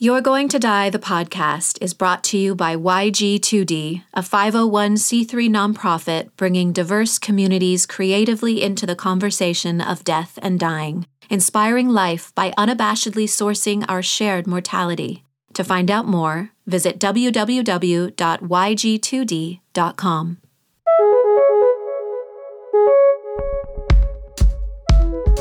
You're Going to Die, the podcast, is brought to you by YG2D, a 501c3 nonprofit bringing diverse communities creatively into the conversation of death and dying, inspiring life by unabashedly sourcing our shared mortality. To find out more, visit www.yg2d.com.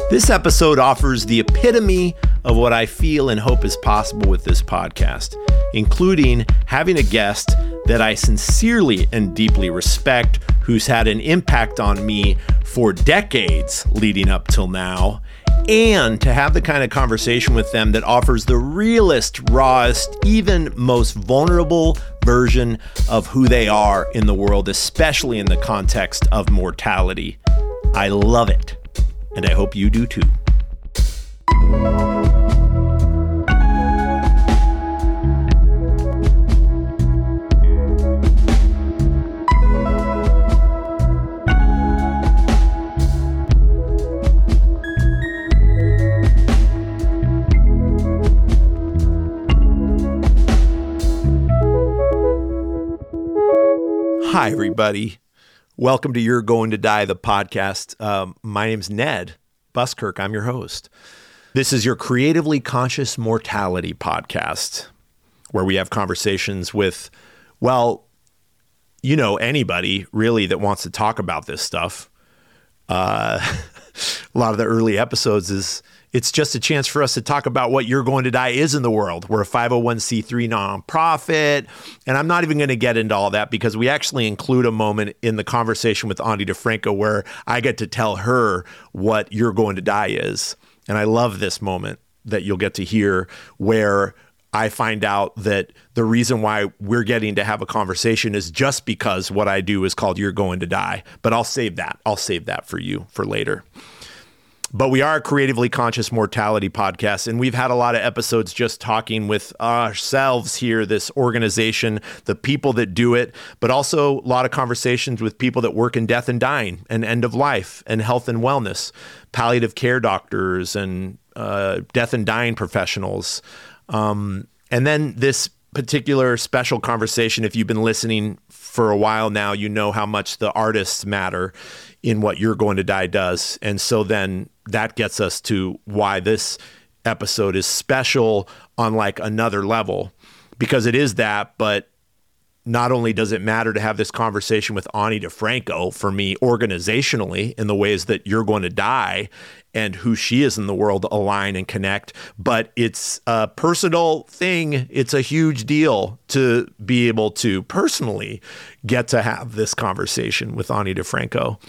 This episode offers the epitome of what I feel and hope is possible with this podcast, including having a guest that I sincerely and deeply respect, who's had an impact on me for decades leading up till now, and to have the kind of conversation with them that offers the realest, rawest, even most vulnerable version of who they are in the world, especially in the context of mortality. I love it and I hope you do too. Hi, everybody. Welcome to You're Going to Die, the podcast. Um, my name's Ned Buskirk. I'm your host. This is your Creatively Conscious Mortality podcast, where we have conversations with, well, you know, anybody really that wants to talk about this stuff. Uh, a lot of the early episodes is it's just a chance for us to talk about what You're Going to Die is in the world. We're a 501c3 nonprofit. And I'm not even going to get into all that because we actually include a moment in the conversation with Ani DiFranco where I get to tell her what You're Going to Die is. And I love this moment that you'll get to hear where I find out that the reason why we're getting to have a conversation is just because what I do is called You're Going to Die. But I'll save that. I'll save that for you for later. But we are a creatively conscious mortality podcast, and we've had a lot of episodes just talking with ourselves here, this organization, the people that do it, but also a lot of conversations with people that work in death and dying and end of life and health and wellness, palliative care doctors and uh, death and dying professionals. Um, and then this particular special conversation, if you've been listening for a while now, you know how much the artists matter in what You're Going to Die does. And so then that gets us to why this episode is special on like another level because it is that, but not only does it matter to have this conversation with Ani DiFranco for me organizationally in the ways that you're going to die and who she is in the world align and connect, but it's a personal thing. It's a huge deal to be able to personally get to have this conversation with Ani DiFranco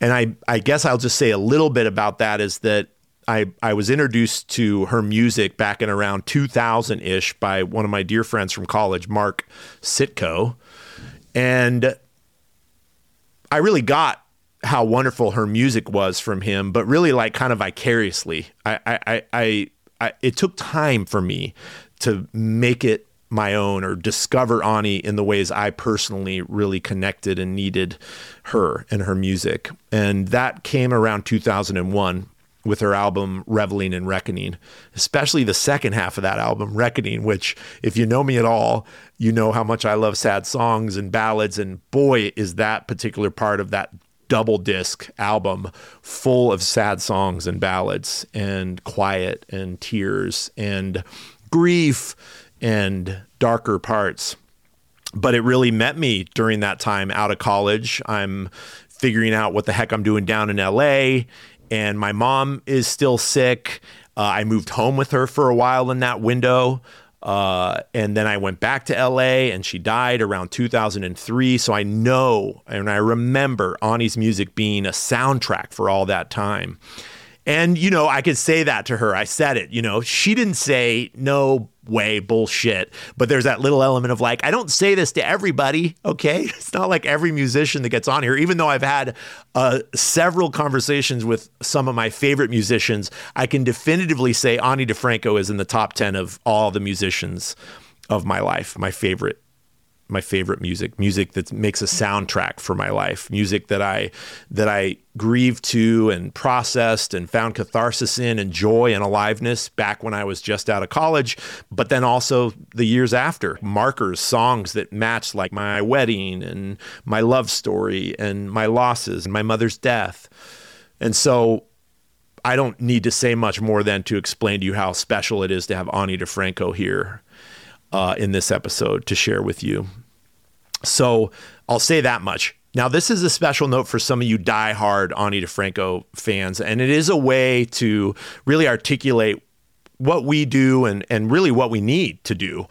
and I, I guess I'll just say a little bit about that is that I, I was introduced to her music back in around 2000 ish by one of my dear friends from college, Mark Sitko. And I really got how wonderful her music was from him, but really like kind of vicariously. I, I, I, I, it took time for me to make it my own or discover Ani in the ways I personally really connected and needed her and her music. And that came around 2001 with her album Reveling and Reckoning, especially the second half of that album, Reckoning, which, if you know me at all, you know how much I love sad songs and ballads. And boy, is that particular part of that double disc album full of sad songs and ballads and quiet and tears and grief and darker parts. But it really met me during that time out of college. I'm figuring out what the heck I'm doing down in LA, and my mom is still sick. Uh, I moved home with her for a while in that window. Uh, and then I went back to LA and she died around 2003. So I know and I remember Ani's music being a soundtrack for all that time. And, you know, I could say that to her. I said it, you know, she didn't say, no way, bullshit. But there's that little element of like, I don't say this to everybody, okay? It's not like every musician that gets on here, even though I've had uh, several conversations with some of my favorite musicians, I can definitively say Ani DiFranco is in the top 10 of all the musicians of my life, my favorite my favorite music, music that makes a soundtrack for my life, music that I that I grieved to and processed and found catharsis in and joy and aliveness back when I was just out of college, but then also the years after. Markers, songs that matched like my wedding and my love story and my losses and my mother's death. And so I don't need to say much more than to explain to you how special it is to have Ani DiFranco here uh, in this episode to share with you. So I'll say that much. Now, this is a special note for some of you die-hard Ani DiFranco fans, and it is a way to really articulate what we do and, and really what we need to do.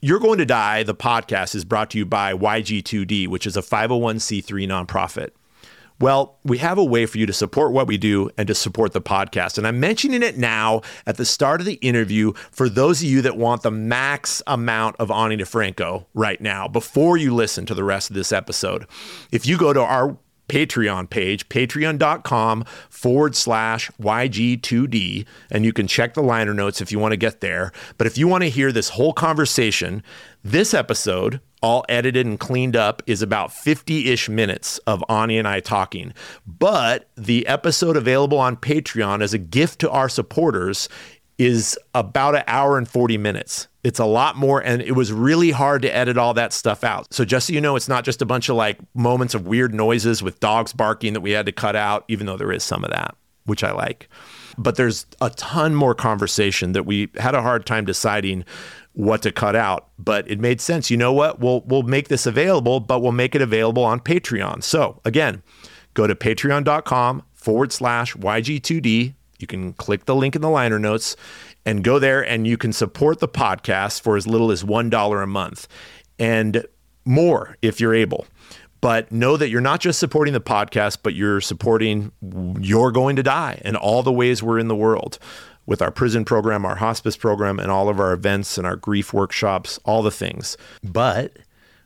You're Going to Die, the podcast, is brought to you by YG2D, which is a 501c3 nonprofit. Well, we have a way for you to support what we do and to support the podcast. And I'm mentioning it now at the start of the interview for those of you that want the max amount of Ani DiFranco right now before you listen to the rest of this episode. If you go to our Patreon page, patreon.com forward slash YG2D, and you can check the liner notes if you want to get there. But if you want to hear this whole conversation, this episode all edited and cleaned up, is about 50 ish minutes of Ani and I talking. But the episode available on Patreon as a gift to our supporters is about an hour and 40 minutes. It's a lot more, and it was really hard to edit all that stuff out. So, just so you know, it's not just a bunch of like moments of weird noises with dogs barking that we had to cut out, even though there is some of that, which I like. But there's a ton more conversation that we had a hard time deciding what to cut out, but it made sense. You know what? We'll we'll make this available, but we'll make it available on Patreon. So again, go to patreon.com forward slash YG2D. You can click the link in the liner notes and go there and you can support the podcast for as little as $1 a month and more if you're able. But know that you're not just supporting the podcast, but you're supporting You're Going to Die and all the ways we're in the world with our prison program, our hospice program, and all of our events and our grief workshops, all the things. But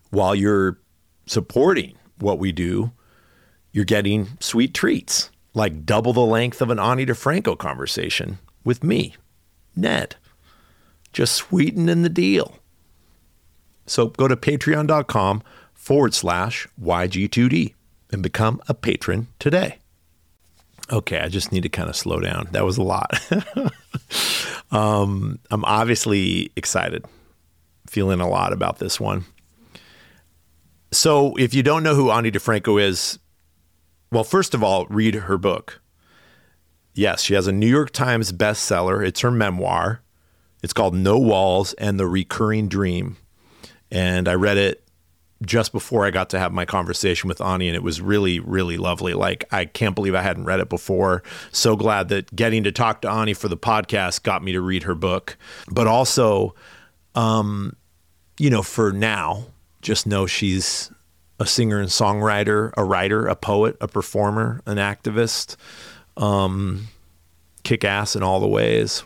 while you're supporting what we do, you're getting sweet treats like double the length of an Ani DiFranco conversation with me, Ned, just sweetening the deal. So go to patreon.com forward slash YG2D and become a patron today. Okay, I just need to kind of slow down. That was a lot. um, I'm obviously excited, feeling a lot about this one. So, if you don't know who Ani DiFranco is, well, first of all, read her book. Yes, she has a New York Times bestseller. It's her memoir. It's called No Walls and the Recurring Dream. And I read it just before I got to have my conversation with Ani, and it was really, really lovely. Like, I can't believe I hadn't read it before. So glad that getting to talk to Ani for the podcast got me to read her book. But also, um, you know, for now, just know she's a singer and songwriter, a writer, a poet, a performer, an activist, um, kick ass in all the ways.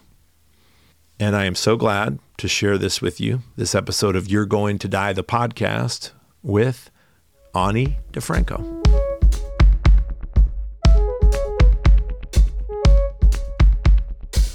And I am so glad to share this with you, this episode of You're Going to Die, the podcast with Ani DiFranco.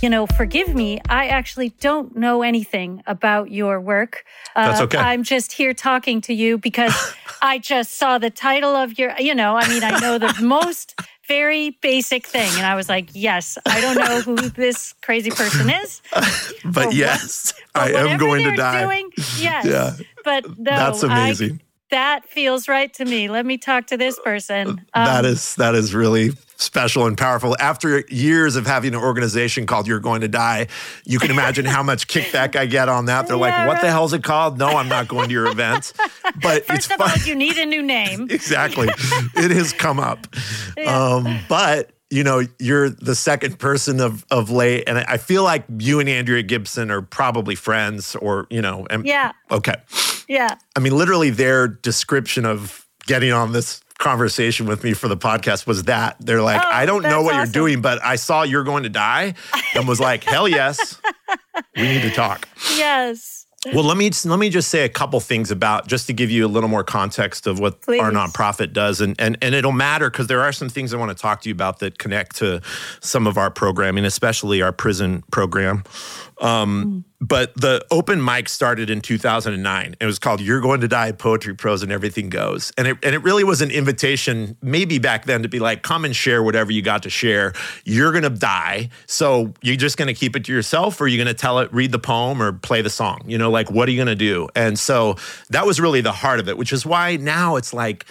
You know, forgive me, I actually don't know anything about your work. Uh, That's okay. I'm just here talking to you because I just saw the title of your, you know, I mean, I know the most very basic thing. And I was like, yes, I don't know who this crazy person is. but, yes, what, but I am going to die. Doing, yes. Yeah. But no, that's amazing. I, that feels right to me. Let me talk to this person. Um, that is that is really special and powerful. After years of having an organization called You're Going to Die, you can imagine how much kickback I get on that. They're yeah, like, "What the hell's it called?" No, I'm not going to your event. But First it's of fun. all, you need a new name. exactly. it has come up. Yeah. Um, but you know, you're the second person of of late, and I feel like you and Andrea Gibson are probably friends, or you know, and, yeah, okay, yeah. I mean, literally, their description of getting on this conversation with me for the podcast was that they're like, oh, I don't know what awesome. you're doing, but I saw you're going to die, and was like, hell yes, we need to talk. Yes. Well, let me let me just say a couple things about just to give you a little more context of what Please. our nonprofit does, and and and it'll matter because there are some things I want to talk to you about that connect to some of our programming, especially our prison program. Um, but the open mic started in 2009. It was called "You're Going to Die: Poetry, Prose, and Everything Goes," and it and it really was an invitation, maybe back then, to be like, come and share whatever you got to share. You're gonna die, so you're just gonna keep it to yourself, or you're gonna tell it, read the poem, or play the song. You know, like what are you gonna do? And so that was really the heart of it, which is why now it's like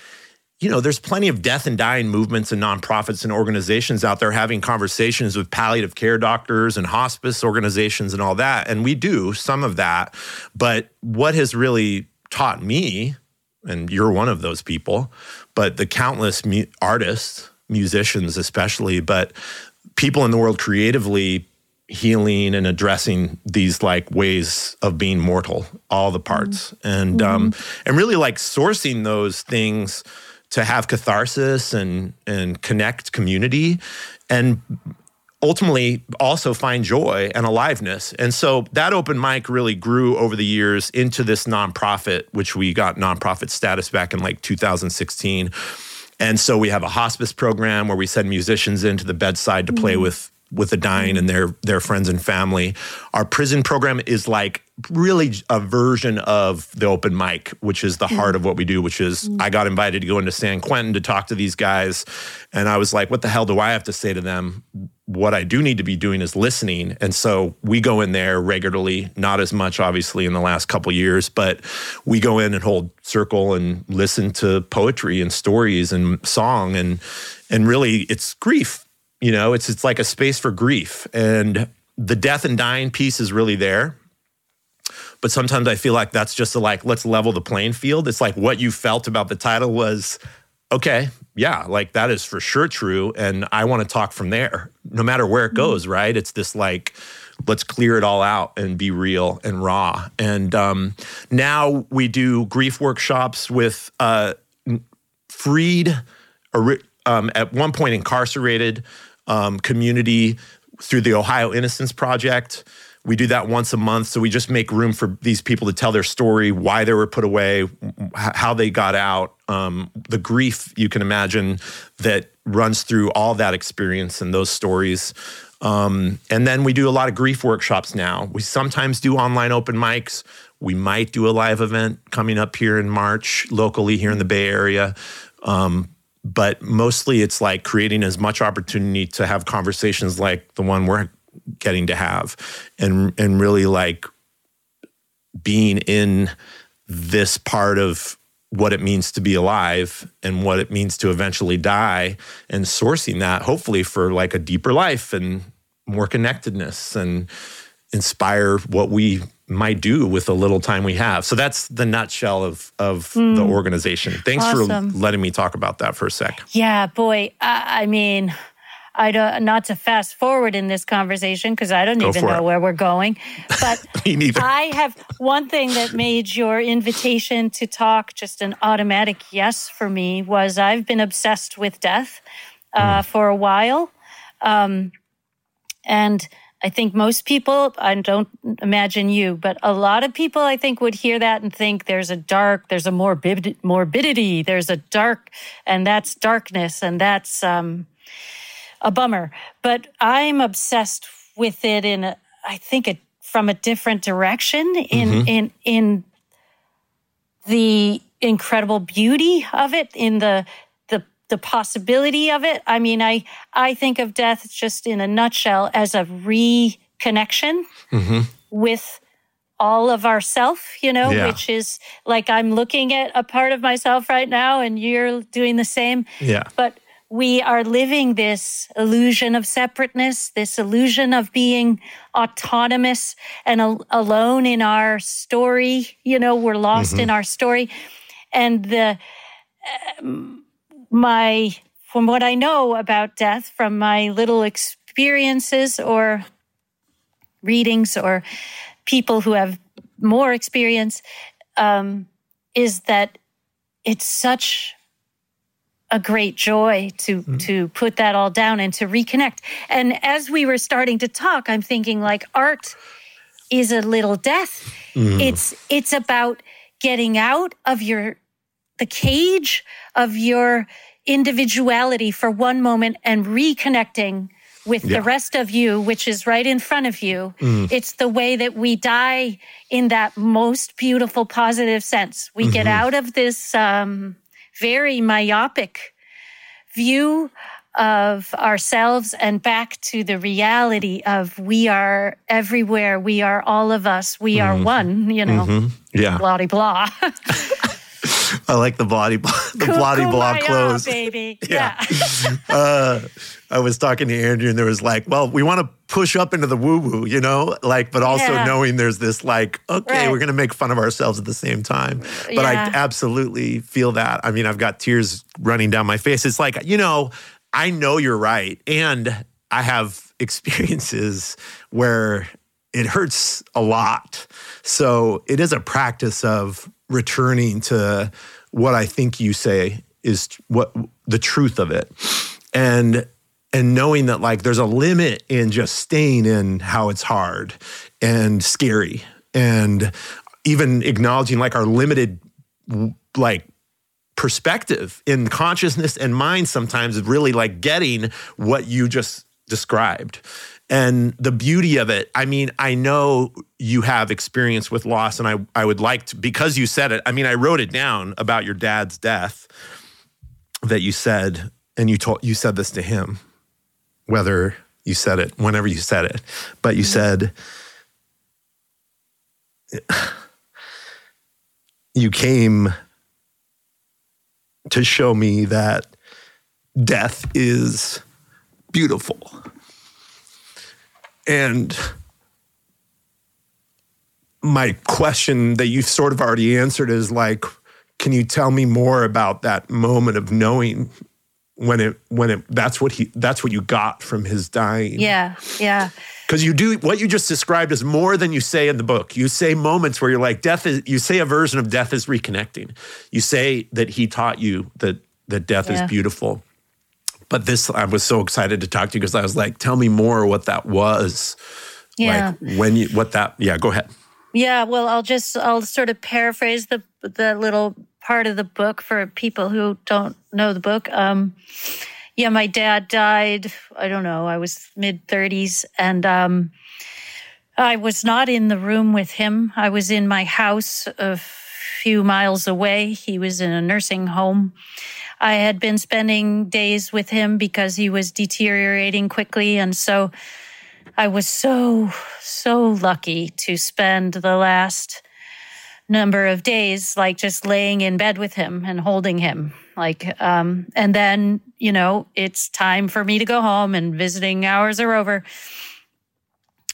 you know, there's plenty of death and dying movements and nonprofits and organizations out there having conversations with palliative care doctors and hospice organizations and all that. And we do some of that. But what has really taught me, and you're one of those people, but the countless mu- artists, musicians especially, but people in the world creatively healing and addressing these like ways of being mortal all the parts mm-hmm. and um and really like sourcing those things to have catharsis and and connect community and ultimately also find joy and aliveness. And so that open mic really grew over the years into this nonprofit, which we got nonprofit status back in like 2016. And so we have a hospice program where we send musicians into the bedside to play mm-hmm. with with the dying and their their friends and family. Our prison program is like really a version of the open mic, which is the heart of what we do, which is mm. I got invited to go into San Quentin to talk to these guys. And I was like, what the hell do I have to say to them? What I do need to be doing is listening. And so we go in there regularly, not as much obviously in the last couple years, but we go in and hold circle and listen to poetry and stories and song and and really it's grief you know, it's it's like a space for grief, and the death and dying piece is really there. But sometimes I feel like that's just a, like let's level the playing field. It's like what you felt about the title was okay, yeah, like that is for sure true, and I want to talk from there, no matter where it mm-hmm. goes. Right? It's this like let's clear it all out and be real and raw. And um, now we do grief workshops with uh, freed, um, at one point incarcerated um, community through the Ohio Innocence Project. We do that once a month. So we just make room for these people to tell their story, why they were put away, how they got out, um, the grief you can imagine that runs through all that experience and those stories. Um, and then we do a lot of grief workshops now. We sometimes do online open mics. We might do a live event coming up here in March locally here in the Bay Area. Um, but mostly it's like creating as much opportunity to have conversations like the one we're getting to have and and really like being in this part of what it means to be alive and what it means to eventually die and sourcing that hopefully for like a deeper life and more connectedness and inspire what we might do with the little time we have. So that's the nutshell of of mm. the organization. Thanks awesome. for letting me talk about that for a sec. Yeah, boy. I, I mean, I don't not to fast forward in this conversation because I don't Go even know it. where we're going. But I have one thing that made your invitation to talk just an automatic yes for me was I've been obsessed with death uh, mm. for a while, um, and I think most people, I don't imagine you, but a lot of people I think would hear that and think there's a dark, there's a morbid, morbidity, there's a dark, and that's darkness, and that's um, a bummer. But I'm obsessed with it in, a, I think, it from a different direction in mm-hmm. in in the incredible beauty of it, in the the possibility of it. I mean, I I think of death just in a nutshell as a reconnection mm-hmm. with all of ourself, you know, yeah. which is like I'm looking at a part of myself right now and you're doing the same. Yeah. But we are living this illusion of separateness, this illusion of being autonomous and al- alone in our story. You know, we're lost mm-hmm. in our story. And the, um, my from what I know about death from my little experiences or readings or people who have more experience um, is that it's such a great joy to mm-hmm. to put that all down and to reconnect. And as we were starting to talk, I'm thinking like art is a little death. Mm. It's it's about getting out of your the cage of your individuality for one moment and reconnecting with yeah. the rest of you, which is right in front of you. Mm. It's the way that we die in that most beautiful, positive sense. We mm-hmm. get out of this um, very myopic view of ourselves and back to the reality of we are everywhere. We are all of us. We mm-hmm. are one, you know. Mm-hmm. Yeah. Blah, blah. I like the body, the body block clothes, baby. Yeah. yeah. uh, I was talking to Andrew, and there was like, well, we want to push up into the woo woo, you know, like, but also yeah. knowing there's this like, okay, right. we're going to make fun of ourselves at the same time. But yeah. I absolutely feel that. I mean, I've got tears running down my face. It's like, you know, I know you're right, and I have experiences where it hurts a lot. So it is a practice of returning to what I think you say is what the truth of it. And and knowing that like there's a limit in just staying in how it's hard and scary and even acknowledging like our limited like perspective in consciousness and mind sometimes is really like getting what you just described and the beauty of it i mean i know you have experience with loss and i i would like to because you said it i mean i wrote it down about your dad's death that you said and you told you said this to him whether you said it whenever you said it but you mm-hmm. said you came to show me that death is beautiful and my question that you've sort of already answered is like, can you tell me more about that moment of knowing when it when it that's what he that's what you got from his dying? Yeah, yeah. Because you do what you just described is more than you say in the book. You say moments where you're like, death is. You say a version of death is reconnecting. You say that he taught you that that death yeah. is beautiful but this I was so excited to talk to you because I was like, tell me more what that was. Yeah. Like when you what that yeah, go ahead. Yeah, well I'll just I'll sort of paraphrase the the little part of the book for people who don't know the book. Um yeah, my dad died, I don't know, I was mid 30s and um I was not in the room with him. I was in my house a few miles away. He was in a nursing home I had been spending days with him because he was deteriorating quickly. And so I was so, so lucky to spend the last number of days like just laying in bed with him and holding him like um and then you know it's time for me to go home and visiting hours are over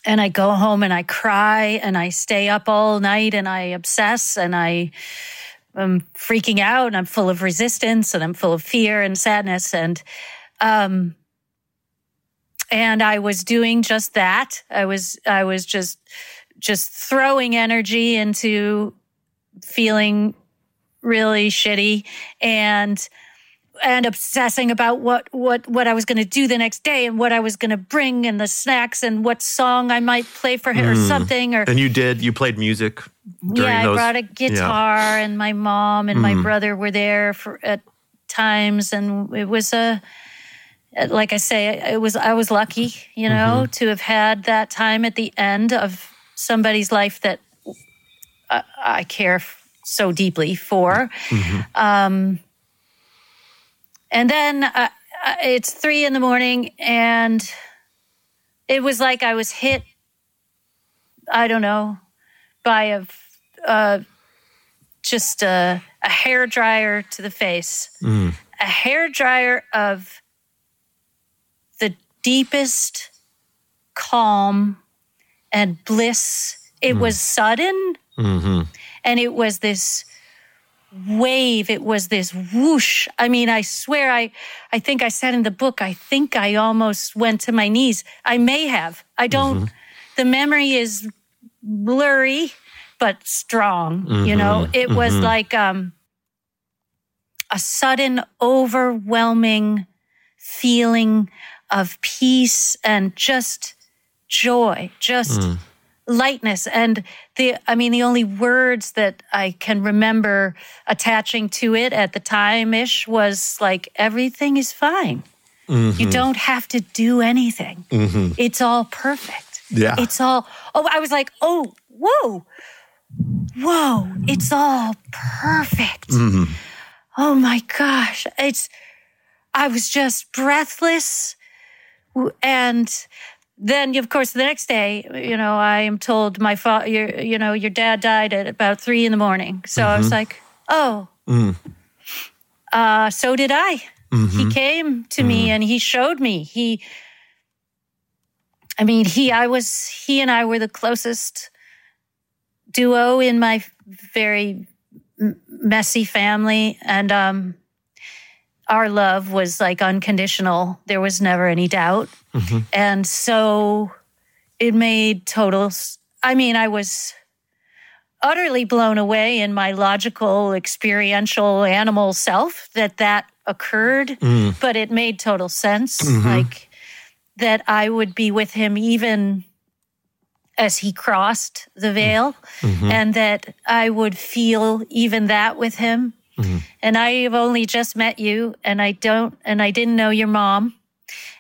and i go home and i cry and i stay up all night and i obsess and i I'm freaking out and I'm full of resistance and I'm full of fear and sadness and um and I was doing just that. I was I was just just throwing energy into feeling really shitty and and obsessing about what what what I was going to do the next day and what I was going to bring and the snacks and what song I might play for him mm. or hmm. something or And you did you played music Yeah, I brought a guitar yeah. and my mom and mm. my hmm. brother were there for at times and it was a like I say it was I was lucky, you know, mm-hmm. to have had that time at the end of somebody's life that I, I care so deeply for. Mm-hmm. Um and then uh, uh, it's three in the morning, and it was like I was hit. I don't know by a uh, just a, a hair dryer to the face, mm. a hair dryer of the deepest calm and bliss. It mm. was sudden, mm-hmm. and it was this wave. It was this whoosh. I mean, I swear, I, I think I said in the book, I think I almost went to my knees. I may have. I don't, mm-hmm. the memory is blurry, but strong. Mm-hmm. You know, it mm-hmm. was like um, a sudden, overwhelming feeling of peace and just joy, just. Mm lightness and the i mean the only words that i can remember attaching to it at the time ish was like everything is fine Mm-hmm. You don't have to do anything. Mm-hmm. It's all perfect. Yeah. It's all, oh, I was like, oh, whoa, whoa, it's all perfect. Mm-hmm. Oh my gosh. It's, I was just breathless. And then, of course, the next day, you know, I am told my father, you know, your dad died at about three in the morning. So I was mm-hmm. like, oh, mm. uh, so did I. Mm-hmm. He came to mm-hmm. me and he showed me. He, I mean, he, I was, he and I were the closest duo in my very messy family. And, um, our love was like unconditional. There was never any doubt. Mm-hmm. And so it made total, I mean, I was utterly blown away in my logical, experiential animal self that that occurred, mm. but it made total sense. Mm-hmm. Like that I would be with him even as he crossed the veil, mm-hmm. and that I would feel even that with him. Mm-hmm. And I've only just met you, and I don't, and I didn't know your mom,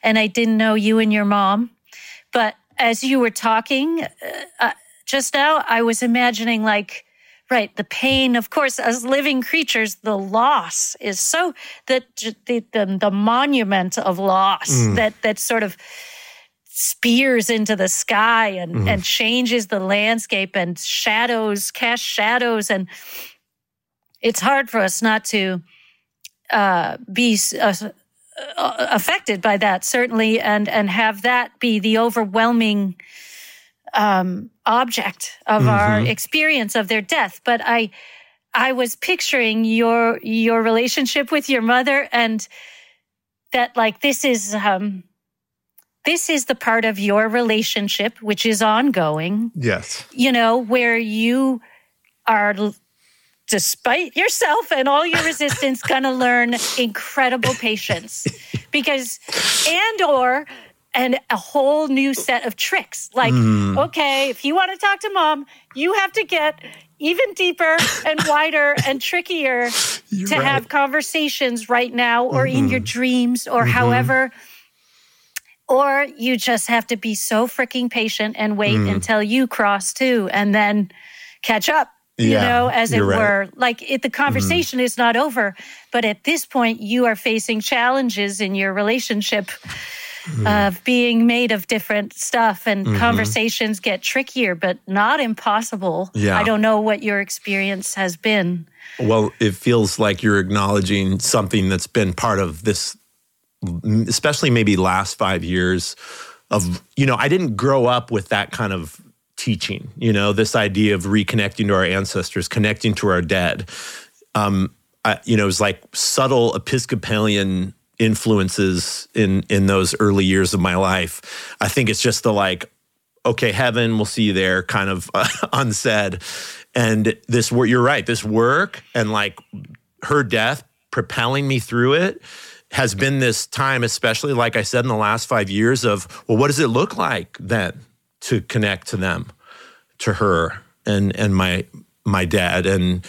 and I didn't know you and your mom. But as you were talking uh, just now, I was imagining like, right, the pain. Of course, as living creatures, the loss is so that the the, the monument of loss mm. that that sort of spears into the sky and mm. and changes the landscape and shadows cast shadows and it's hard for us not to uh, be uh, uh, affected by that certainly and and have that be the overwhelming um, object of mm-hmm. our experience of their death. But i i was picturing your your relationship with your mother and that like this is um this is the part of your relationship which is ongoing. Yes. You know where you are despite yourself and all your resistance going to learn incredible patience because and or and a whole new set of tricks like mm. okay if you want to talk to mom you have to get even deeper and wider and trickier You're to right. have conversations right now or mm-hmm. in your dreams or mm-hmm. however or you just have to be so freaking patient and wait mm. until you cross too and then catch up you yeah, know, as it right. were. Like it, the mm-hmm. conversation mm-hmm. is not over, but at this point, you are facing challenges in your relationship mm-hmm. of being made of different stuff, and mm-hmm. conversations get trickier, but not impossible. Yeah. I don't know what your experience has been. Well, it feels like you're acknowledging something that's been part of this, especially maybe last five years of, you know, I didn't grow up with that kind of teaching, you know, this idea of reconnecting to our ancestors, connecting to our dead. Um, I, you know, it was like subtle Episcopalian influences in in those early years of my life. I think it's just the like, okay, heaven, we'll see you there, kind of uh, unsaid. And this work, you're right, this work and like her death propelling me through it has been this time, especially like I said in the last five years, of well, what does it look like then? To connect to them, to her and and my my dad and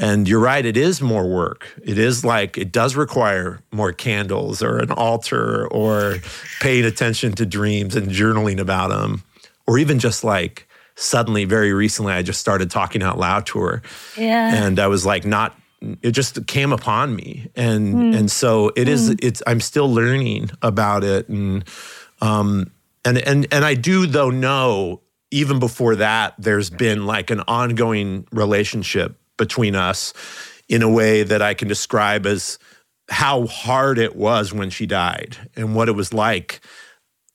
and you're right, it is more work. It is like it does require more candles or an altar or paying attention to dreams and journaling about them, or even just like suddenly, very recently, I just started talking out loud to her. Yeah, and I was like, not. It just came upon me, and mm. and so it is, mm. It's. I'm still learning about it, and um, and and and I do though know even before that there's been like an ongoing relationship between us in a way that I can describe as how hard it was when she died and what it was like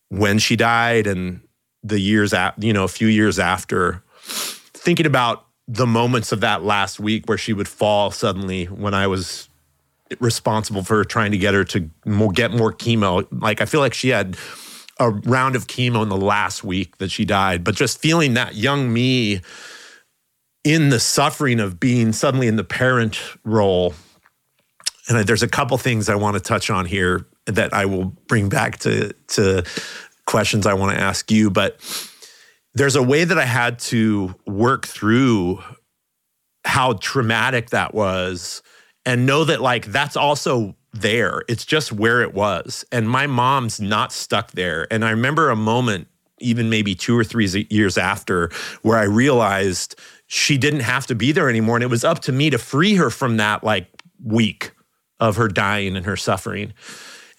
when she died and the years after, you know, a few years after thinking about the moments of that last week where she would fall suddenly when I was responsible for trying to get her to more, get more chemo. Like I feel like she had a round of chemo in the last week that she died, but just feeling that young me in the suffering of being suddenly in the parent role. And there's a couple things I want to touch on here that I will bring back to to questions I want to ask you, but there's a way that I had to work through how traumatic that was and know that like that's also there. It's just where it was. And my mom's not stuck there. And I remember a moment, even maybe two or three years after, where I realized she didn't have to be there anymore. And it was up to me to free her from that like week of her dying and her suffering.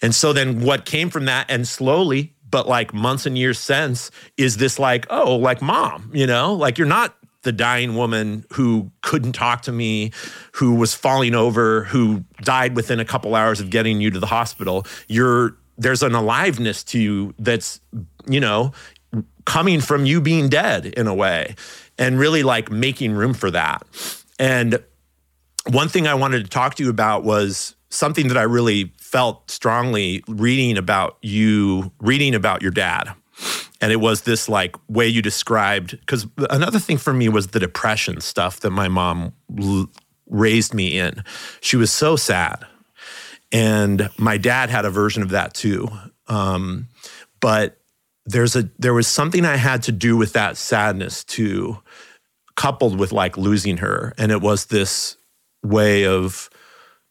And so then what came from that, and slowly, but like months and years since, is this like, oh, like mom, you know, like you're not the dying woman who couldn't talk to me, who was falling over, who died within a couple hours of getting you to the hospital. You're there's an aliveness to you that's, you know, coming from you being dead in a way and really like making room for that. And one thing I wanted to talk to you about was something that I really felt strongly reading about you, reading about your dad and it was this like way you described because another thing for me was the depression stuff that my mom l- raised me in. She was so sad. And my dad had a version of that too. Um, but there's a there was something i had to do with that sadness too coupled with like losing her. And it was this way of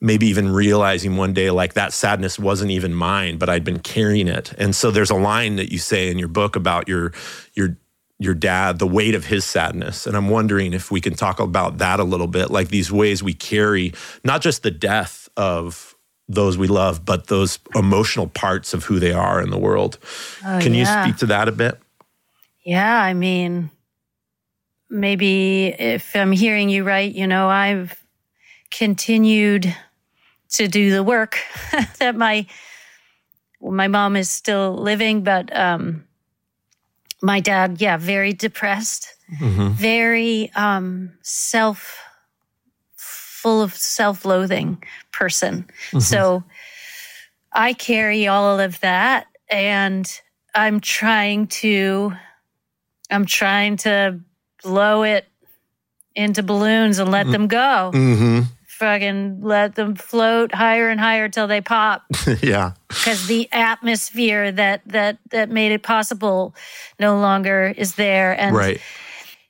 maybe even realizing one day like that sadness wasn't even mine but i'd been carrying it. And so there's a line that you say in your book about your your your dad the weight of his sadness. And i'm wondering if we can talk about that a little bit like these ways we carry not just the death of those we love but those emotional parts of who they are in the world. Oh, can yeah. you speak to that a bit? Yeah i mean maybe if i'm hearing you right you know i've continued to do the work that my my mom is still living, but um, my dad, yeah, very depressed, mm-hmm. very um, self full of self-loathing person. Mm-hmm. So I carry all of that and I'm trying to I'm trying to blow it into balloons and let mm-hmm. them go. Fucking let them float higher and higher till they pop. yeah. Because the atmosphere that that that made it possible no longer is there. And right.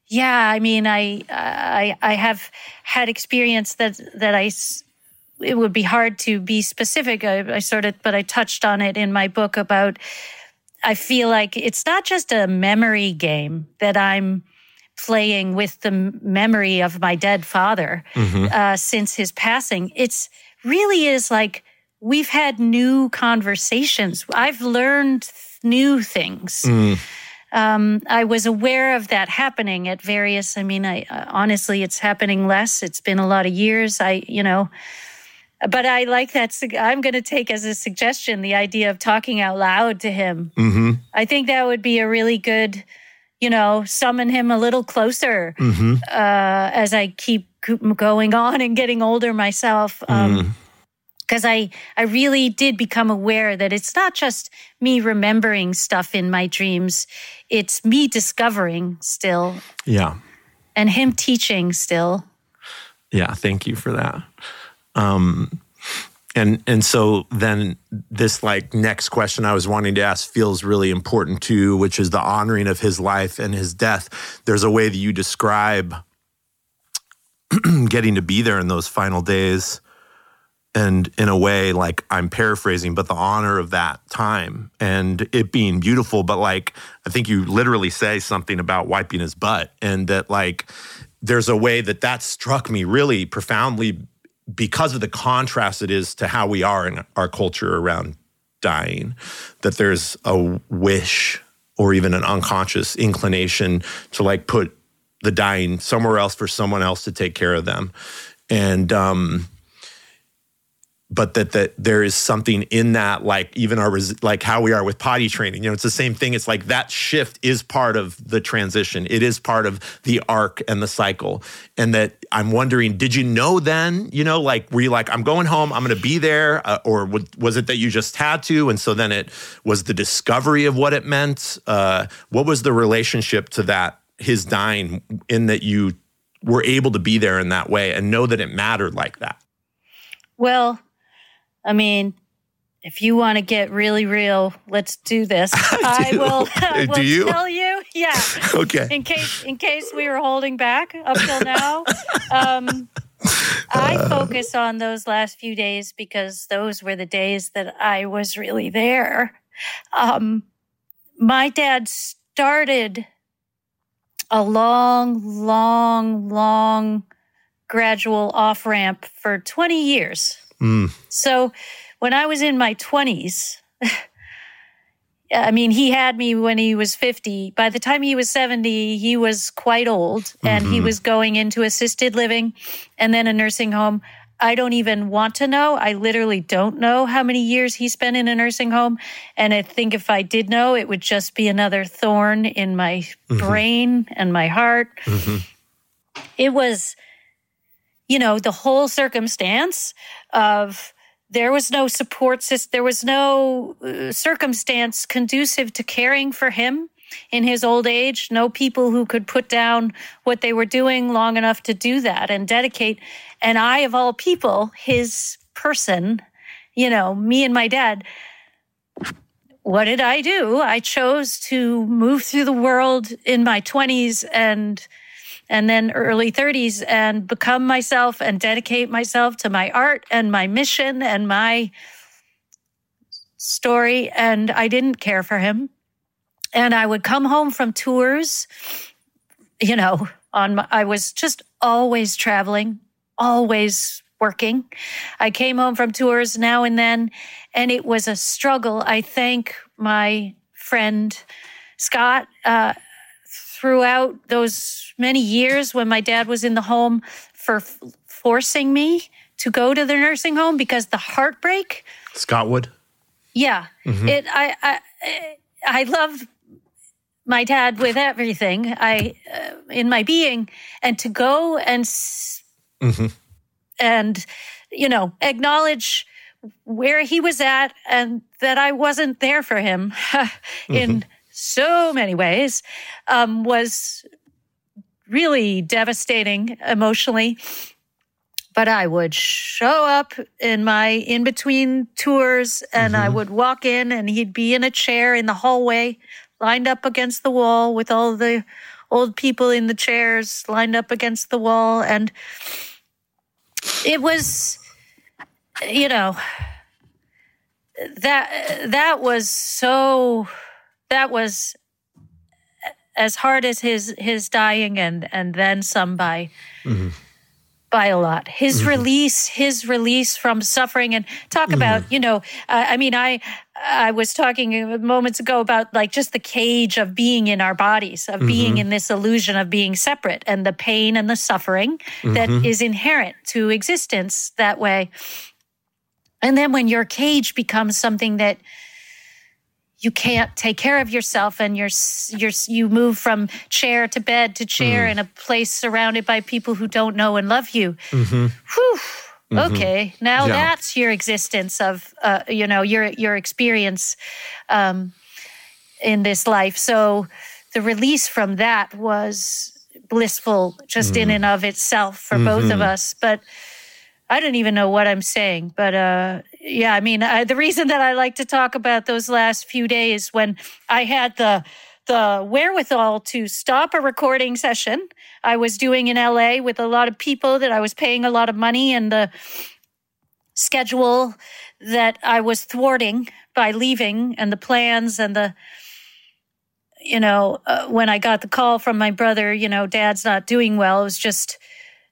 Yeah, I mean, I I I have had experience that that I it would be hard to be specific. I, I sort of, but I touched on it in my book about. I feel like it's not just a memory game that I'm playing with the memory of my dead father mm-hmm. uh, since his passing. It's really is like we've had new conversations. I've learned new things. Mm. Um, I was aware of that happening at various. I mean, I uh, honestly, it's happening less. It's been a lot of years. I, you know, but I like that. I'm going to take as a suggestion the idea of talking out loud to him. Mm-hmm. I think that would be a really good you know, summon him a little closer mm-hmm. uh, as I keep going on and getting older myself. Um, mm because I I really did become aware that it's not just me remembering stuff in my dreams, it's me discovering still. Yeah. And him teaching still. Yeah, thank you for that. Um and and so then this like next question I was wanting to ask feels really important too, which is the honoring of his life and his death. There's a way that you describe getting to be there in those final days. And in a way, like I'm paraphrasing, but the honor of that time and it being beautiful. But like, I think you literally say something about wiping his butt, and that like, there's a way that that struck me really profoundly because of the contrast it is to how we are in our culture around dying, that there's a wish or even an unconscious inclination to like put the dying somewhere else for someone else to take care of them. And um, but that that there is something in that like even our like how we are with potty training. You know it's the same thing. It's like that shift is part of the transition. It is part of the arc and the cycle. And that i'm wondering did you know then you know like were you like i'm going home. I'm going to be there uh, or was it that you just had to? And so then it was the discovery of what it meant. Uh, what was the relationship to that his dying in that you were able to be there in that way and know that it mattered like that? Well I mean, if you want to get really real, let's do this. I, I will, I will do you? tell you. Yeah. okay. In case in case we were holding back up till now. Um, I focus on those last few days because those were the days that I was really there. Um, my dad started a long, long, long gradual off ramp for 20 years. Mm. So when I was in my 20s, I mean, he had me when he was 50. By the time he was 70, he was quite old and mm-hmm. he was going into assisted living and then a nursing home. I don't even want to know. I literally don't know how many years he spent in a nursing home. And I think if I did know, it would just be another thorn in my mm-hmm. brain and my heart. Mm-hmm. It was, you know, the whole circumstance of there was no support system. There was no uh, circumstance conducive to caring for him in his old age. No people who could put down what they were doing long enough to do that and dedicate. And I, of all people, his person, you know, me and my dad, what did I do? I chose to move through the world in my 20s and and then early 30s and become myself and dedicate myself to my art and my mission and my story. And I didn't care for him. And I would come home from tours, you know, on my, I was just always traveling, always working. I came home from tours now and then, and it was a struggle. I thank my friend Scott uh, throughout those many years when my dad was in the home for f- forcing me to go to the nursing home because the heartbreak. Scottwood. Yeah, mm-hmm. it. I, I I love my dad with everything. I uh, in my being, and to go and mm-hmm. and you know acknowledge where he was at and that I wasn't there for him in mm-hmm so many ways um, was really devastating emotionally. But I would show up in my in between tours and mm-hmm. I would walk in and he'd be in a chair in the hallway, lined up against the wall with all the old people in the chairs lined up against the wall. And it was, you know, that that was so that was as hard as his his dying and and then some by mm-hmm. by a lot his mm-hmm. release his release from suffering and talk mm-hmm. about you know uh, i mean i i was talking moments ago about like just the cage of being in our bodies of being mm-hmm. in this illusion of being separate and the pain and the suffering that mm-hmm. is inherent to existence that way and then when your cage becomes something that you can't take care of yourself and you're you're you move from chair to bed to chair mm. in a place surrounded by people who don't know and love you. Mm-hmm. Whew. Mm-hmm. Okay, now yeah. that's your existence of uh, you know your your experience um, in this life. So the release from that was blissful just mm. in and of itself for mm-hmm. both of mm-hmm. us. But I don't even know what I'm saying. But uh, yeah, I mean, I, the reason that I like to talk about those last few days when I had the the wherewithal to stop a recording session I was doing in LA with a lot of people that I was paying a lot of money and the schedule that I was thwarting by leaving and the plans and the you know uh, when I got the call from my brother, you know, dad's not doing well, it was just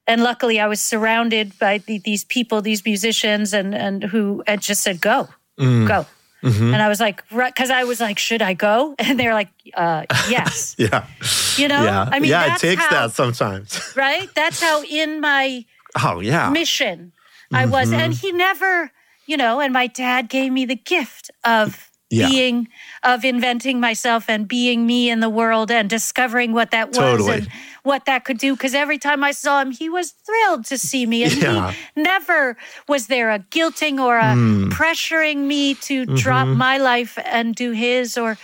and luckily I was surrounded by the, these people, these musicians, and and who had just said, "Go, mm. go." Mm-hmm. And I was like, because I was like, should I go? And they're like, uh, yes. yeah. You know, yeah. I mean, yeah, it takes how, that sometimes. right. That's how in my oh yeah mission I mm-hmm. was, and he never, you know, and my dad gave me the gift of yeah. being of inventing myself and being me in the world and discovering what that was totally. and what that could do. Because every time I saw him, he was thrilled to see me, and yeah. he never was there a guilting or a mm. pressuring me to mm-hmm. drop my life and do his, or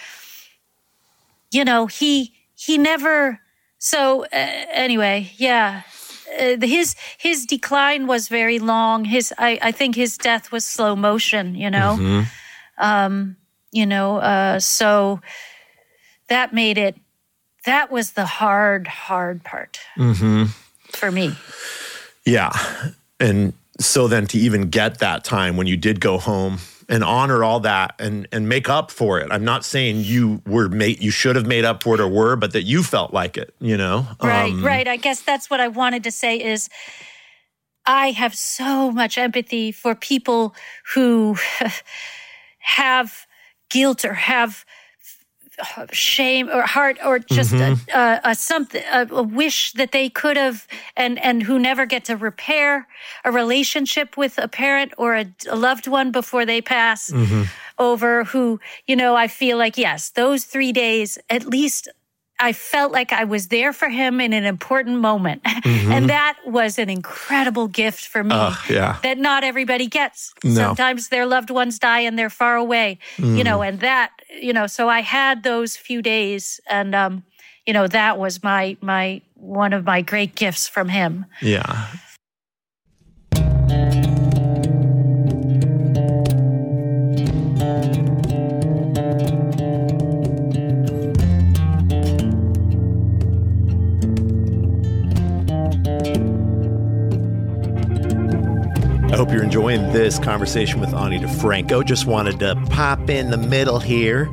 you know, he he never. So uh, anyway, yeah. Uh, his his decline was very long. His I, I think his death was slow motion. You know, mm-hmm. um, you know, uh, so that made it, that was the hard, hard part mm-hmm. for me. Yeah. And so then to even get that time when you did go home and honor all that and and make up for it. I'm not saying you were made you should have made up for it or were, but that you felt like it, you know? Right, um, right. I guess that's what I wanted to say is I have so much empathy for people who have guilt or have shame or heart or just mm-hmm. a, a, a, something a, a, wish that they could have and and who never get to repair a relationship with a parent or a, loved one before they pass mm-hmm. over who you know I feel like yes those 3 days at least I felt like I was there for him in an important moment. Mm-hmm. And that was an incredible gift for me uh, yeah. that not everybody gets. No. Sometimes their loved ones die and they're far away, mm. you know, mm-hmm. and that, you know, so I had those few days and, um, you know, that was my, my, one of my great gifts from him. Yeah. Hope you're enjoying this conversation with Ani DiFranco. Just wanted to pop in the middle here,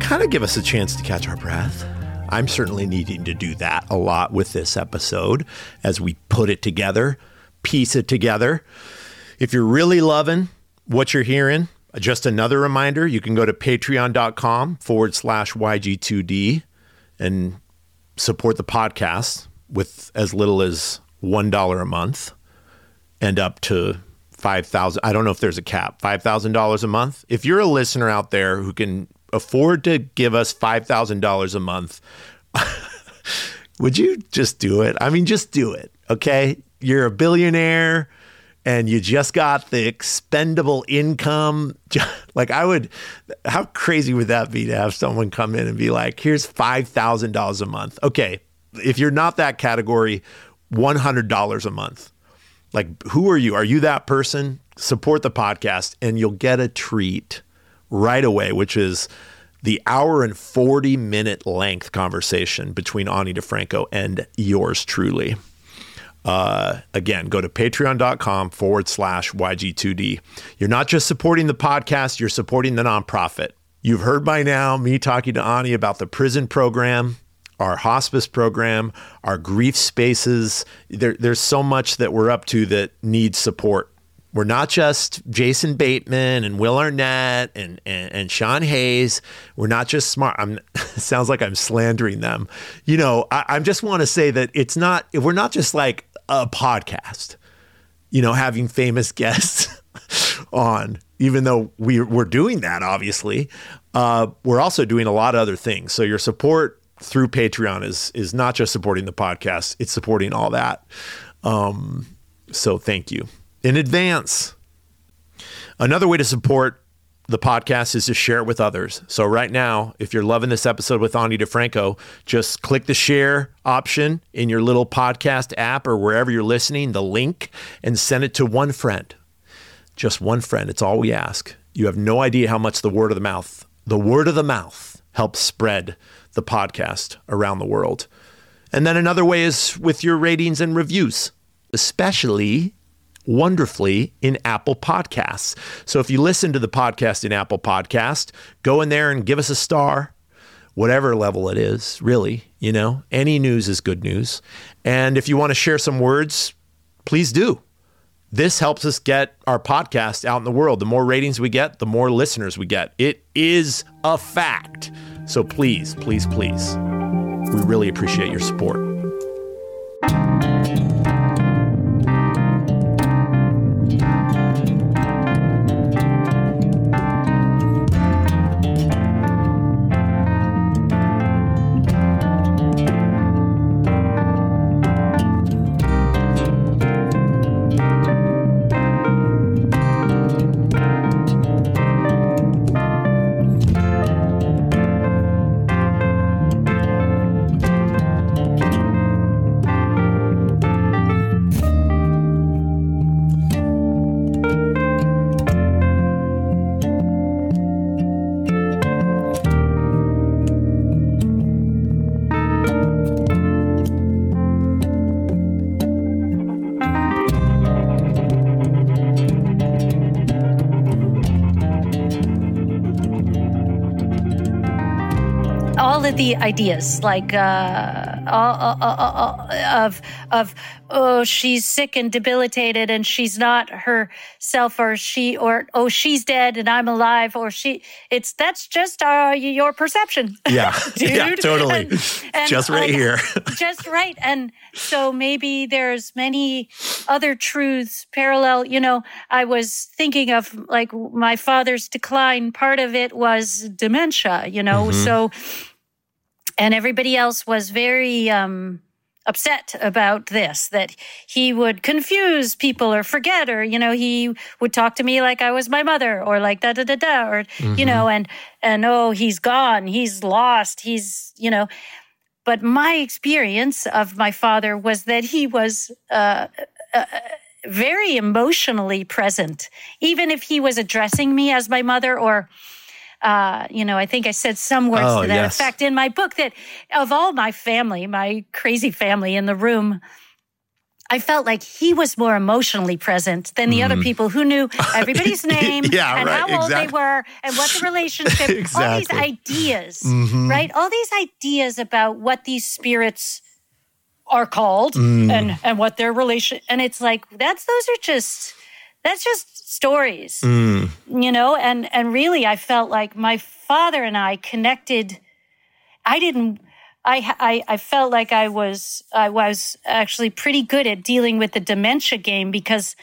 kind of give us a chance to catch our breath. I'm certainly needing to do that a lot with this episode as we put it together, piece it together. If you're really loving what you're hearing, just another reminder you can go to patreon.com forward slash YG2D and support the podcast with as little as $1 a month and up to five thousand. I don't know if there's a cap. Five thousand dollars a month. If you're a listener out there who can afford to give us five thousand dollars a month, would you just do it? I mean, just do it. Okay, you're a billionaire and you just got the expendable income. Like I would, how crazy would that be to have someone come in and be like, "Here's five thousand dollars a month." Okay, if you're not that category, one hundred dollars a month. Like, who are you? Are you that person? Support the podcast and you'll get a treat right away, which is the hour and 40 minute length conversation between Ani DiFranco and yours truly. Uh, again, go to patreon.com forward slash YG2D. You're not just supporting the podcast, you're supporting the nonprofit. You've heard by now me talking to Ani about the prison program our hospice program, our grief spaces. There, there's so much that we're up to that needs support. We're not just Jason Bateman and Will Arnett and, and, and Sean Hayes. We're not just smart. I'm sounds like I'm slandering them. You know, I, I just want to say that it's not. We're not just like a podcast. You know, having famous guests on, even though we, we're doing that, obviously, uh, we're also doing a lot of other things. So your support through Patreon is is not just supporting the podcast; it's supporting all that. Um, so thank you in advance. Another way to support the podcast is to share it with others. So right now, if you're loving this episode with Ani DiFranco, just click the share option in your little podcast app or wherever you're listening, the link, and send it to one friend. Just one friend. It's all we ask. You have no idea how much the word of the mouth, the word of the mouth helps spread the podcast around the world. And then another way is with your ratings and reviews, especially wonderfully in Apple Podcasts. So if you listen to the podcast in Apple Podcast, go in there and give us a star, whatever level it is, really, you know, any news is good news. And if you want to share some words, please do. This helps us get our podcast out in the world. The more ratings we get, the more listeners we get. It is a fact. So please, please, please, we really appreciate your support. The ideas, like uh, all, all, all, of of oh she's sick and debilitated and she's not herself, or she or oh she's dead and I'm alive, or she. It's that's just uh, your perception. Yeah, yeah, totally. And, and just right like, here. just right, and so maybe there's many other truths parallel. You know, I was thinking of like my father's decline. Part of it was dementia. You know, mm-hmm. so and everybody else was very um, upset about this that he would confuse people or forget or you know he would talk to me like i was my mother or like da da da da or mm-hmm. you know and and oh he's gone he's lost he's you know but my experience of my father was that he was uh, uh, very emotionally present even if he was addressing me as my mother or uh, you know, I think I said some words oh, to that yes. effect in my book that of all my family, my crazy family in the room, I felt like he was more emotionally present than the mm. other people who knew everybody's name yeah, and right, how old exactly. they were and what the relationship, exactly. all these ideas, mm-hmm. right? All these ideas about what these spirits are called mm. and and what their relation and it's like that's those are just that's just stories mm. You know and and really i felt like my father and i connected. I didn't I, I, I felt like I was I was actually pretty good at dealing with the dementia game because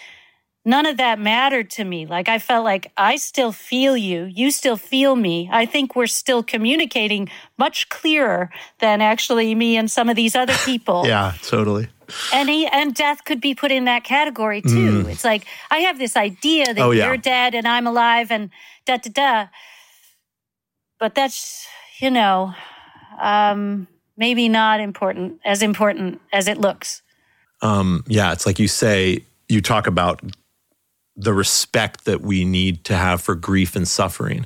none of that mattered to me. Like I felt like I still feel you, you still feel me. I think we're still communicating much clearer than actually me and some of these other people. yeah, totally and he, and death could be put in that category too. Mm. It's like I have this idea that oh, yeah. you're dead and I'm alive and da da da. But that's you know um, maybe not important as important as it looks. Um, yeah, it's like you say. You talk about the respect that we need to have for grief and suffering,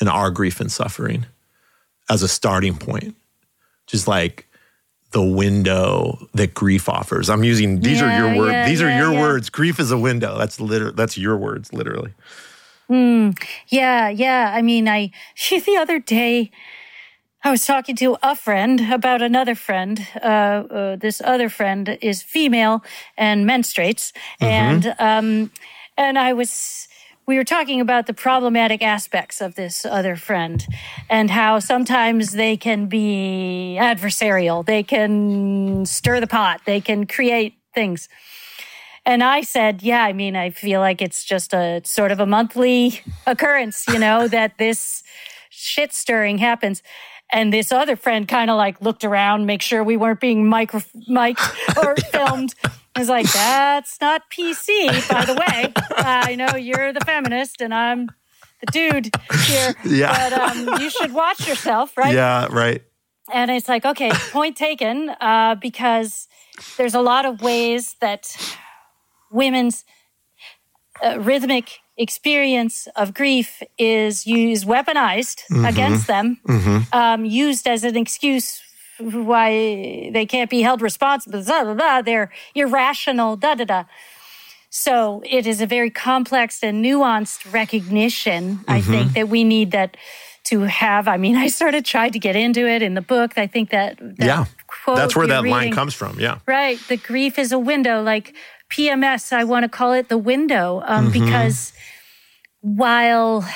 and our grief and suffering, as a starting point. Just like the window that grief offers. I'm using these yeah, are your words. Yeah, these yeah, are your words. Grief is a window. That's literally that's your words, literally. Mm, yeah, yeah. I mean, I the other day I was talking to a friend about another friend. Uh, uh, this other friend is female and menstruates, mm-hmm. and um, and I was we were talking about the problematic aspects of this other friend and how sometimes they can be adversarial. They can stir the pot. They can create things. And I said, yeah, I mean, I feel like it's just a sort of a monthly occurrence, you know, that this shit stirring happens. And this other friend kind of like looked around, make sure we weren't being micro mic'd or filmed. I was like, that's not PC, by the way. I know you're the feminist and I'm the dude here. Yeah. But um, you should watch yourself, right? Yeah, right. And it's like, okay, point taken, uh, because there's a lot of ways that women's uh, rhythmic experience of grief is used, weaponized mm-hmm. against them, mm-hmm. um, used as an excuse why they can't be held responsible. Blah, blah, blah. They're irrational. Da da da. So it is a very complex and nuanced recognition. Mm-hmm. I think that we need that to have. I mean, I sort of tried to get into it in the book. I think that, that yeah, that's where that reading, line comes from. Yeah, right. The grief is a window, like PMS. I want to call it the window um, mm-hmm. because while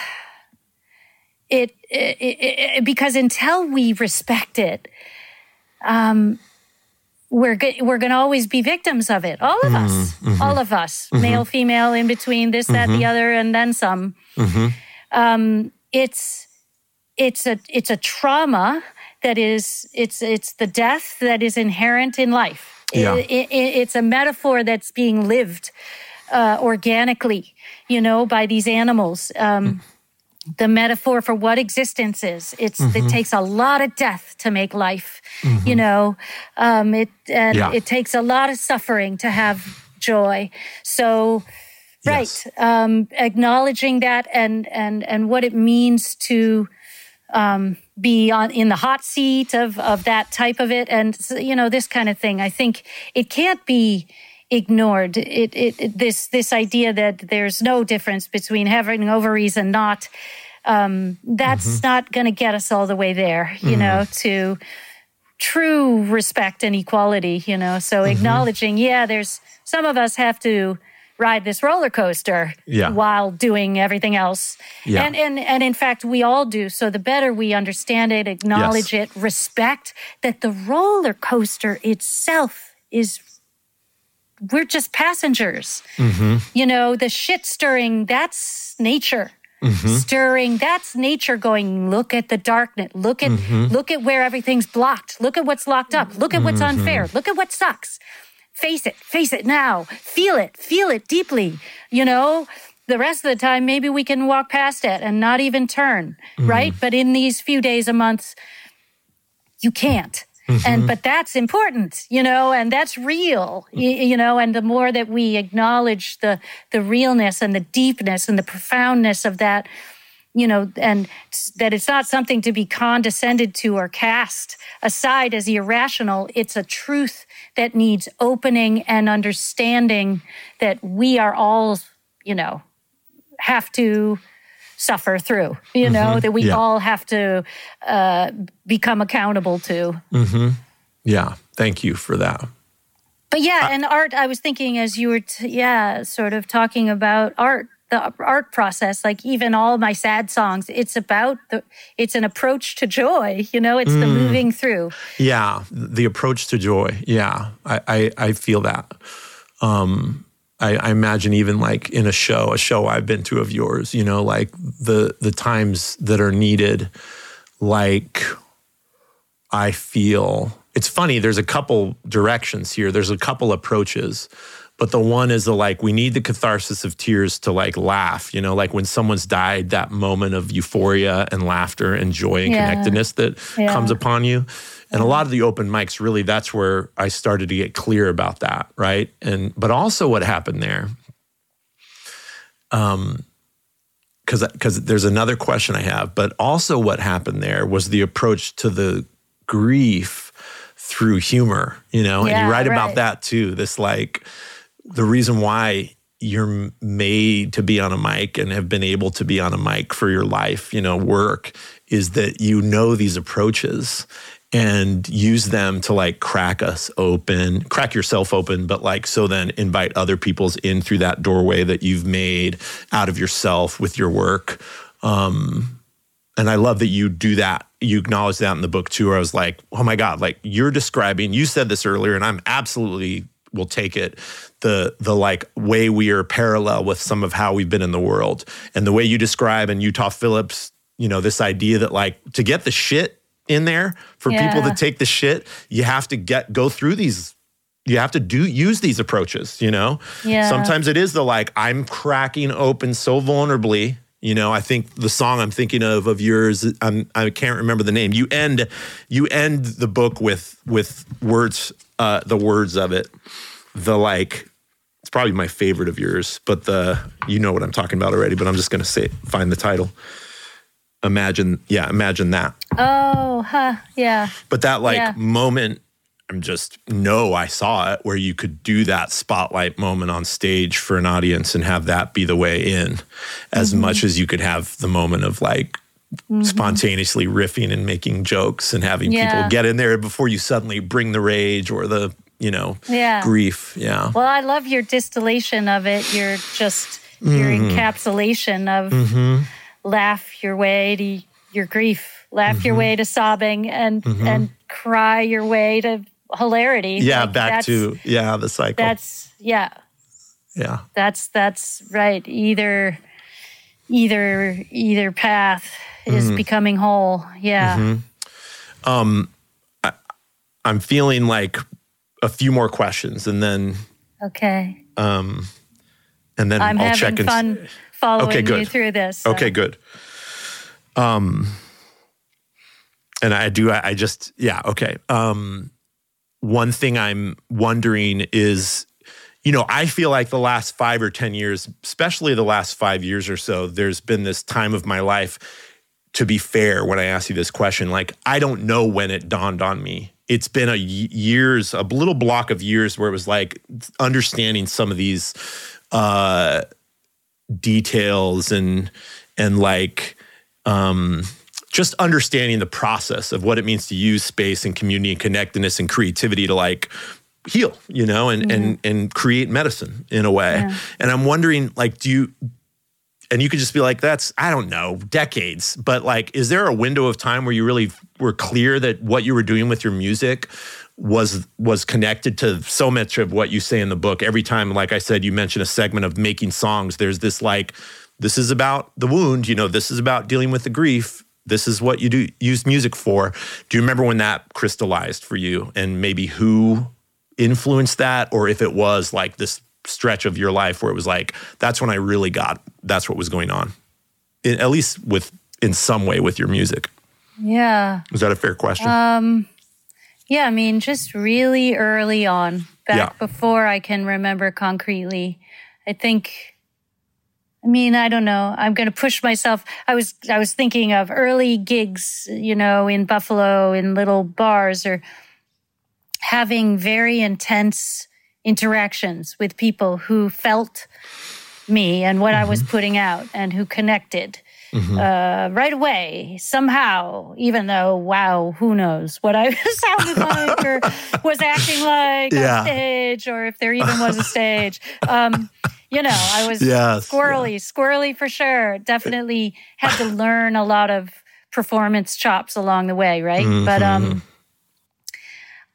it, it, it, because until we respect it um, we're we're going to always be victims of it. All of mm-hmm, us, mm-hmm. all of us, mm-hmm. male, female, in between, this, that, the mm-hmm. other, and then some. Mm-hmm. Um, it's it's a it's a trauma that is it's it's the death that is inherent in life. Yeah. It, it, it's a metaphor that's being lived uh, organically, you know, by these animals. Um, mm the metaphor for what existence is. It's mm-hmm. it takes a lot of death to make life. Mm-hmm. You know, um, it and yeah. it takes a lot of suffering to have joy. So, right, yes. um, acknowledging that and and and what it means to um, be on in the hot seat of of that type of it, and you know this kind of thing. I think it can't be ignored. It, it, it, this this idea that there's no difference between having ovaries and not. um, that's mm-hmm. not going to get us all the way there, you mm-hmm. know, to true respect and equality, you know. So mm-hmm. acknowledging, yeah, there's some of us have to ride this roller coaster yeah. while doing everything else. Yeah. And, and, and in fact, we all do. So the better we understand it, acknowledge yes. it, respect that the roller coaster itself is we're just passengers. Mm-hmm. You know, the shit stirring, that's nature. Mm-hmm. Stirring, that's nature going, look at the darkness, look at mm-hmm. look at where everything's blocked, look at what's locked up, look at what's mm-hmm. unfair, look at what sucks. Face it, face it now. Feel it, feel it deeply. You know, the rest of the time, maybe we can walk past it and not even turn, mm-hmm. right? But in these few days a month, you can't. Mm-hmm. And, but that's important, you know, and that's real, you, you know, and the more that we acknowledge the, the realness and the deepness and the profoundness of that, you know, and that it's not something to be condescended to or cast aside as irrational. It's a truth that needs opening and understanding that we are all, you know, have to suffer through, you know, mm-hmm. that we yeah. all have to uh, become accountable to. Mm-hmm. Yeah. Thank you for that. But yeah, and art, I was thinking as you were, t- yeah, sort of talking about art, the art process, like even all my sad songs, it's about the, it's an approach to joy, you know, it's mm. the moving through. Yeah. The approach to joy. Yeah. I, I, I feel that. Um, I, I, imagine even like in a show, a show I've been to of yours, you know, like the the times that are needed, like I feel it's funny, there's a couple directions here. There's a couple approaches. But the one is the like, we need the catharsis of tears to like laugh, you know, like when someone's died, that moment of euphoria and laughter and joy and yeah. connectedness that yeah. comes upon you. And a lot of the open mics, really, that's where I started to get clear about that, right? And but also what happened there, um, because because there's another question I have, but also what happened there was the approach to the grief through humor, you know, and you write right. about that too. This like the reason why you're made to be on a mic and have been able to be on a mic for your life, you know, work is that you know these approaches and use them to like crack us open, crack yourself open, but like so then invite other people's in through that doorway that you've made out of yourself with your work. Um, and I love that you do that. You acknowledge that in the book too. Where I was like, oh my God, like you're describing, you said this earlier, and I'm absolutely will take it the the like way we are parallel with some of how we've been in the world and the way you describe in Utah Phillips you know this idea that like to get the shit in there for yeah. people to take the shit. You have to get go through these you have to do use these approaches, you know? Yeah. Sometimes it is the like I'm cracking open so vulnerably. You know, I think the song I'm thinking of of yours, I'm, I can't remember the name. You end, you end the book with with words, uh, the words of it, the like. It's probably my favorite of yours, but the you know what I'm talking about already. But I'm just gonna say find the title imagine yeah imagine that oh huh yeah but that like yeah. moment i'm just no, i saw it where you could do that spotlight moment on stage for an audience and have that be the way in as mm-hmm. much as you could have the moment of like mm-hmm. spontaneously riffing and making jokes and having yeah. people get in there before you suddenly bring the rage or the you know yeah. grief yeah well i love your distillation of it your just your mm-hmm. encapsulation of mm-hmm laugh your way to your grief, laugh mm-hmm. your way to sobbing, and mm-hmm. and cry your way to hilarity. Yeah, like back to yeah the cycle. That's yeah, yeah. That's that's right. Either either either path is mm-hmm. becoming whole. Yeah. Mm-hmm. Um, I, I'm feeling like a few more questions, and then okay. Um, and then I'm I'll having check fun. And, following okay, good. you through this. So. Okay, good. Um, and I do. I, I just yeah. Okay. Um, one thing I'm wondering is, you know, I feel like the last five or ten years, especially the last five years or so, there's been this time of my life. To be fair, when I ask you this question, like I don't know when it dawned on me it's been a years, a little block of years where it was like understanding some of these uh, details and and like um, just understanding the process of what it means to use space and community and connectedness and creativity to like heal, you know, and mm-hmm. and and create medicine in a way. Yeah. And I'm wondering, like, do you and you could just be like, that's, I don't know, decades. But like, is there a window of time where you really were clear that what you were doing with your music was was connected to so much of what you say in the book? Every time, like I said, you mention a segment of making songs, there's this like, this is about the wound, you know, this is about dealing with the grief. This is what you do use music for. Do you remember when that crystallized for you and maybe who influenced that or if it was like this stretch of your life where it was like that's when I really got that's what was going on, in, at least with in some way with your music. Yeah. Is that a fair question? Um, yeah, I mean, just really early on, back yeah. before I can remember concretely. I think. I mean, I don't know. I'm going to push myself. I was I was thinking of early gigs, you know, in Buffalo in little bars or having very intense interactions with people who felt me and what mm-hmm. I was mm-hmm. putting out and who connected mm-hmm. uh, right away somehow, even though, wow, who knows what I sounded like or was acting like yeah. on stage or if there even was a stage. Um, you know, I was yes, squirrely, yeah. squirrely for sure. Definitely had to learn a lot of performance chops along the way, right? Mm-hmm. But um,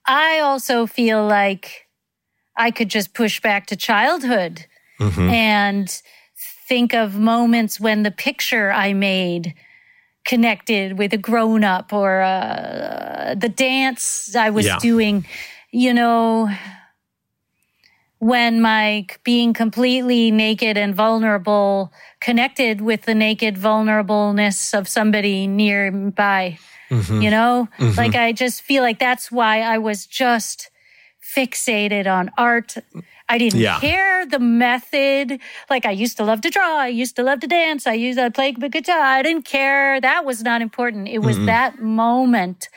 I also feel like I could just push back to childhood mm-hmm. and think of moments when the picture I made connected with a grown up or uh, the dance I was yeah. doing, you know, when my being completely naked and vulnerable connected with the naked vulnerableness of somebody nearby. Mm-hmm. You know, mm-hmm. like I just feel like that's why I was just fixated on art. I didn't yeah. care the method. Like I used to love to draw. I used to love to dance. I used to play the guitar. I didn't care. That was not important. It was mm that moment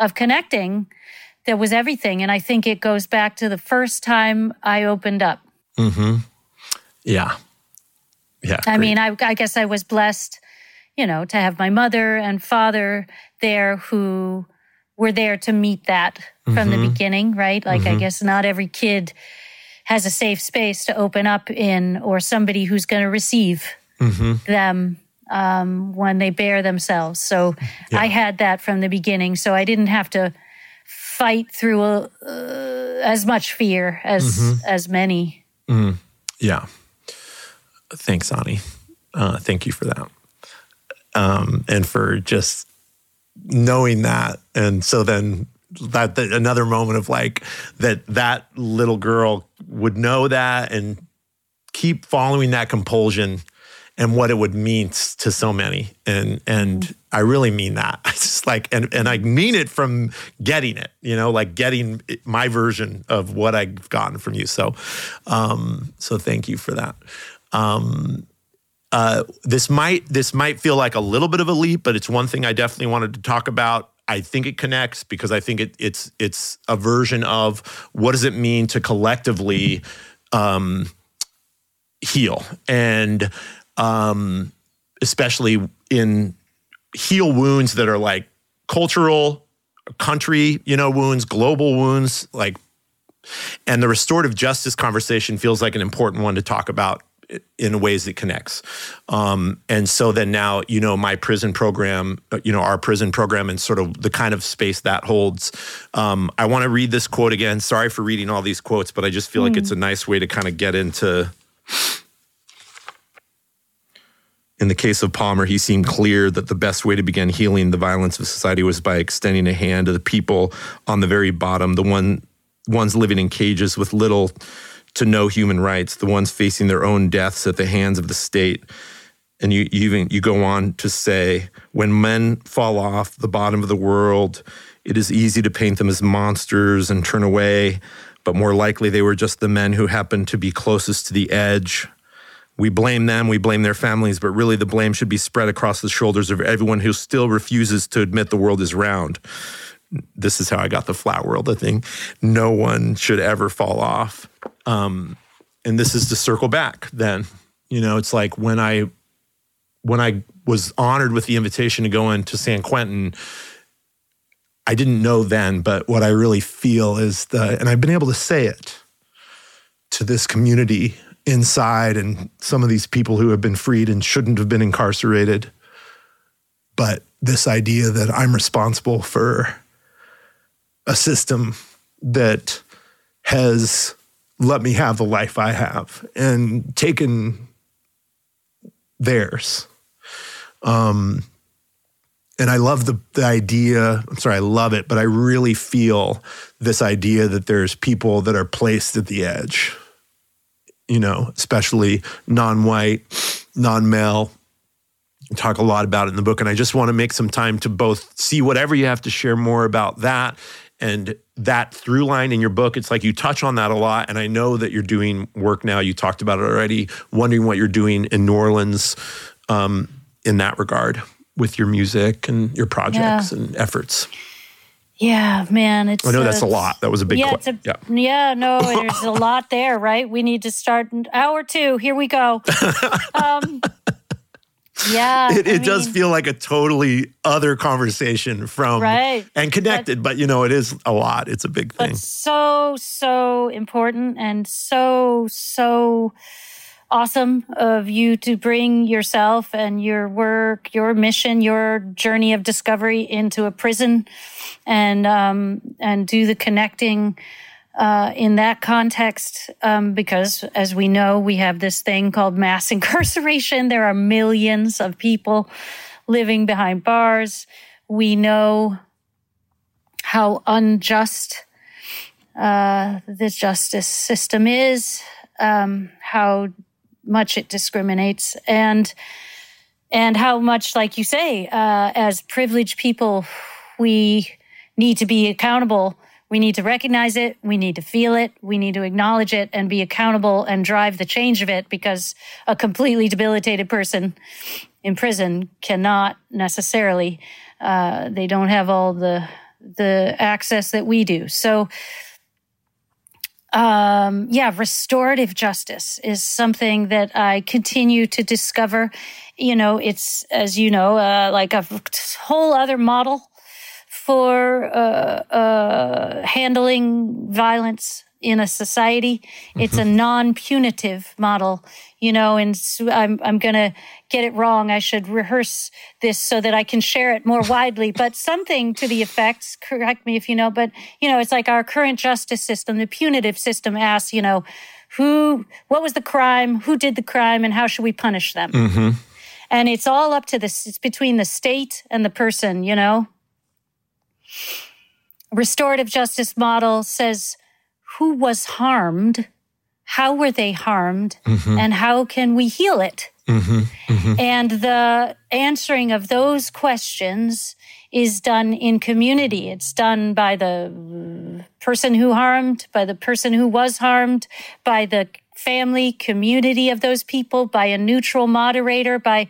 of connecting that was everything. And I think it goes back to the first time I opened up. Mm-hmm. Yeah. Yeah. I great. mean, I, I guess I was blessed, you know, to have my mother and father there who were there to meet that from mm-hmm. the beginning, right? Like, mm-hmm. I guess not every kid has a safe space to open up in or somebody who's going to receive mm-hmm. them um, when they bear themselves. So yeah. I had that from the beginning. So I didn't have to fight through uh, as much fear as mm-hmm. as many. Mm-hmm. Yeah. Thanks, Ani. Uh, thank you for that. Um, and for just knowing that. And so then that, that another moment of like that that little girl would know that and keep following that compulsion and what it would mean to so many. And and I really mean that. It's just like and and I mean it from getting it you know like getting my version of what I've gotten from you. So um so thank you for that. Um uh, this might this might feel like a little bit of a leap, but it's one thing I definitely wanted to talk about. I think it connects because I think it, it's it's a version of what does it mean to collectively um, heal, and um, especially in heal wounds that are like cultural, country, you know, wounds, global wounds, like. And the restorative justice conversation feels like an important one to talk about in ways that connects. Um, and so then now, you know, my prison program, uh, you know, our prison program and sort of the kind of space that holds. Um, I want to read this quote again. Sorry for reading all these quotes, but I just feel mm. like it's a mm. nice way to kind of get into. In the case of Palmer, he seemed clear that the best way to begin healing the violence of society was by extending a hand to the people on the very bottom, the one ones living in cages with little to no human rights, the ones facing their own deaths at the hands of the state. And you, you even you go on to say, when men fall off the bottom of the world, it is easy to paint them as monsters and turn away, but more likely they were just the men who happened to be closest to the edge. We blame them, we blame their families, but really the blame should be spread across the shoulders of everyone who still refuses to admit the world is round. This is how I got the flat world, I think. No one should ever fall off. Um, and this is to circle back then. You know, it's like when I when I was honored with the invitation to go into San Quentin, I didn't know then, but what I really feel is the, and I've been able to say it to this community inside and some of these people who have been freed and shouldn't have been incarcerated. But this idea that I'm responsible for a system that has let me have the life I have and taken theirs. Um, and I love the, the idea. I'm sorry, I love it, but I really feel this idea that there's people that are placed at the edge, you know, especially non white, non male. Talk a lot about it in the book. And I just want to make some time to both see whatever you have to share more about that and that through line in your book. It's like you touch on that a lot and i know that you're doing work now. You talked about it already wondering what you're doing in new orleans um, in that regard with your music and your projects yeah. and efforts. Yeah man it's i know that's a lot. That was a big yeah, a, yeah. yeah no there's a lot there right? We need to start hour two. Here we go. Um, yeah. It, it mean, does feel like a totally other conversation from right. and connected, but, but, you know, it is a lot. It's a big thing. so, so important and so, so awesome of you to bring yourself and your work, your mission, your journey of discovery into a prison and um, and do the connecting uh, in that context, um, because as we know, we have this thing called mass incarceration. There are millions of people living behind bars. We know how unjust uh, the justice system is, um, how much it discriminates, and and how much, like you say, uh, as privileged people, we need to be accountable we need to recognize it. We need to feel it. We need to acknowledge it and be accountable and drive the change of it because a completely debilitated person in prison cannot necessarily, uh, they don't have all the, the access that we do. So, um, yeah, restorative justice is something that I continue to discover. You know, it's, as you know, uh, like a whole other model for uh, uh, handling violence in a society. Mm-hmm. It's a mm-hmm. non-punitive model, you know. And I'm I'm gonna get it wrong. I should rehearse this so that I can share it more widely. but something to the effects. Correct me if you know. But you know, it's like our current justice system, the punitive system, asks, you know, who, what was the crime, who did the crime, and how should we punish them. Mm-hmm. And it's all up to this. It's between the state and the person, you know restorative justice model says who was harmed, how were they harmed, mm-hmm. and how can we heal it? Mm-hmm. Mm-hmm. And the answering of those questions is done in community. It's done by the person who harmed, by the person who was harmed, by the family, community of those people, by a neutral moderator, by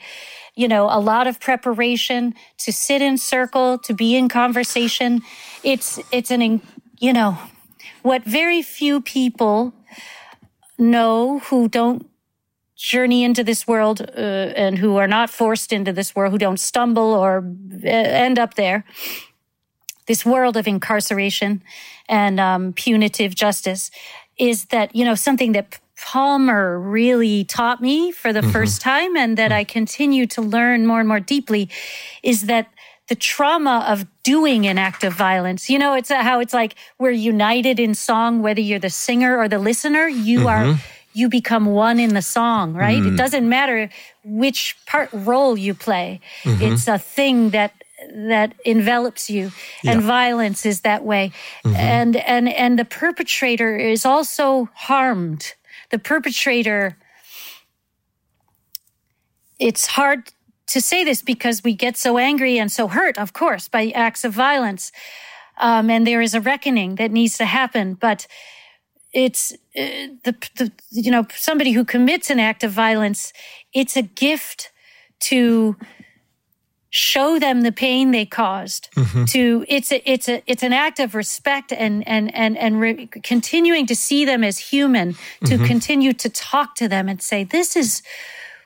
you know, a lot of preparation to sit in circle, to be in conversation. It's, it's an, you know, what very few people know who don't journey into this world uh, and who are not forced into this world, who don't stumble or uh, end up there. This world of incarceration and um, punitive justice is that, you know, something that Palmer really taught me for the mm-hmm. first time and that I continue to learn more and more deeply is that the trauma of doing an act of violence. You know, it's how it's like we're united in song, whether you're the singer or the listener, you mm-hmm. are, you become one in the song, right? Mm-hmm. It doesn't matter which part role you play. Mm-hmm. It's a thing that that envelops you yeah. and violence is that way mm-hmm. and and and the perpetrator is also harmed the perpetrator, it's hard to say this because we get so angry and so hurt, of course, by acts of violence. Um, and there is a reckoning that needs to happen. But it's uh, the, the, you know, somebody who commits an act of violence, it's a gift to show them the pain they caused mm-hmm. to it's a, it's a it's an act of respect and and and and re- continuing to see them as human to mm-hmm. continue to talk to them and say this is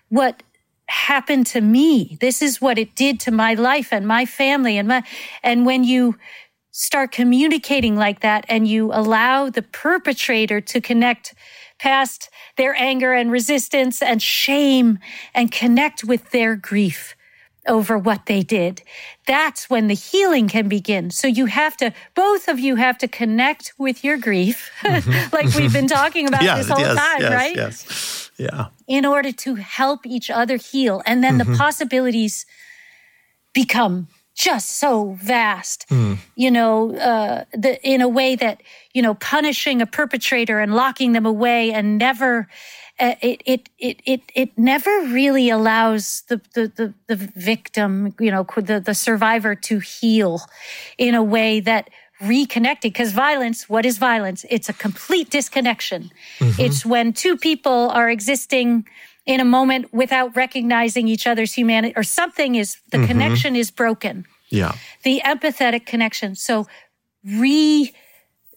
what happened to me. This is what it did to my life and my family and my, and when you start communicating like that and you allow the perpetrator to connect past their anger and resistance and shame and connect with their grief over what they did. That's when the healing can begin. So you have to, both of you have to connect with your grief, mm-hmm. like we've been talking about this whole yes, time, yes, right? Yes. Yeah. In order to help each other heal. And then mm-hmm. the possibilities become just so vast, mm. you know, uh, the, in a way that, you know, punishing a perpetrator and locking them away and never, it, it, it, it, it never really allows the, the, the, the victim, you know, the, the survivor to heal in a way that reconnected because violence what is violence it's a complete disconnection mm-hmm. it's when two people are existing in a moment without recognizing each other's humanity or something is the mm-hmm. connection is broken. Yeah. The empathetic connection. So re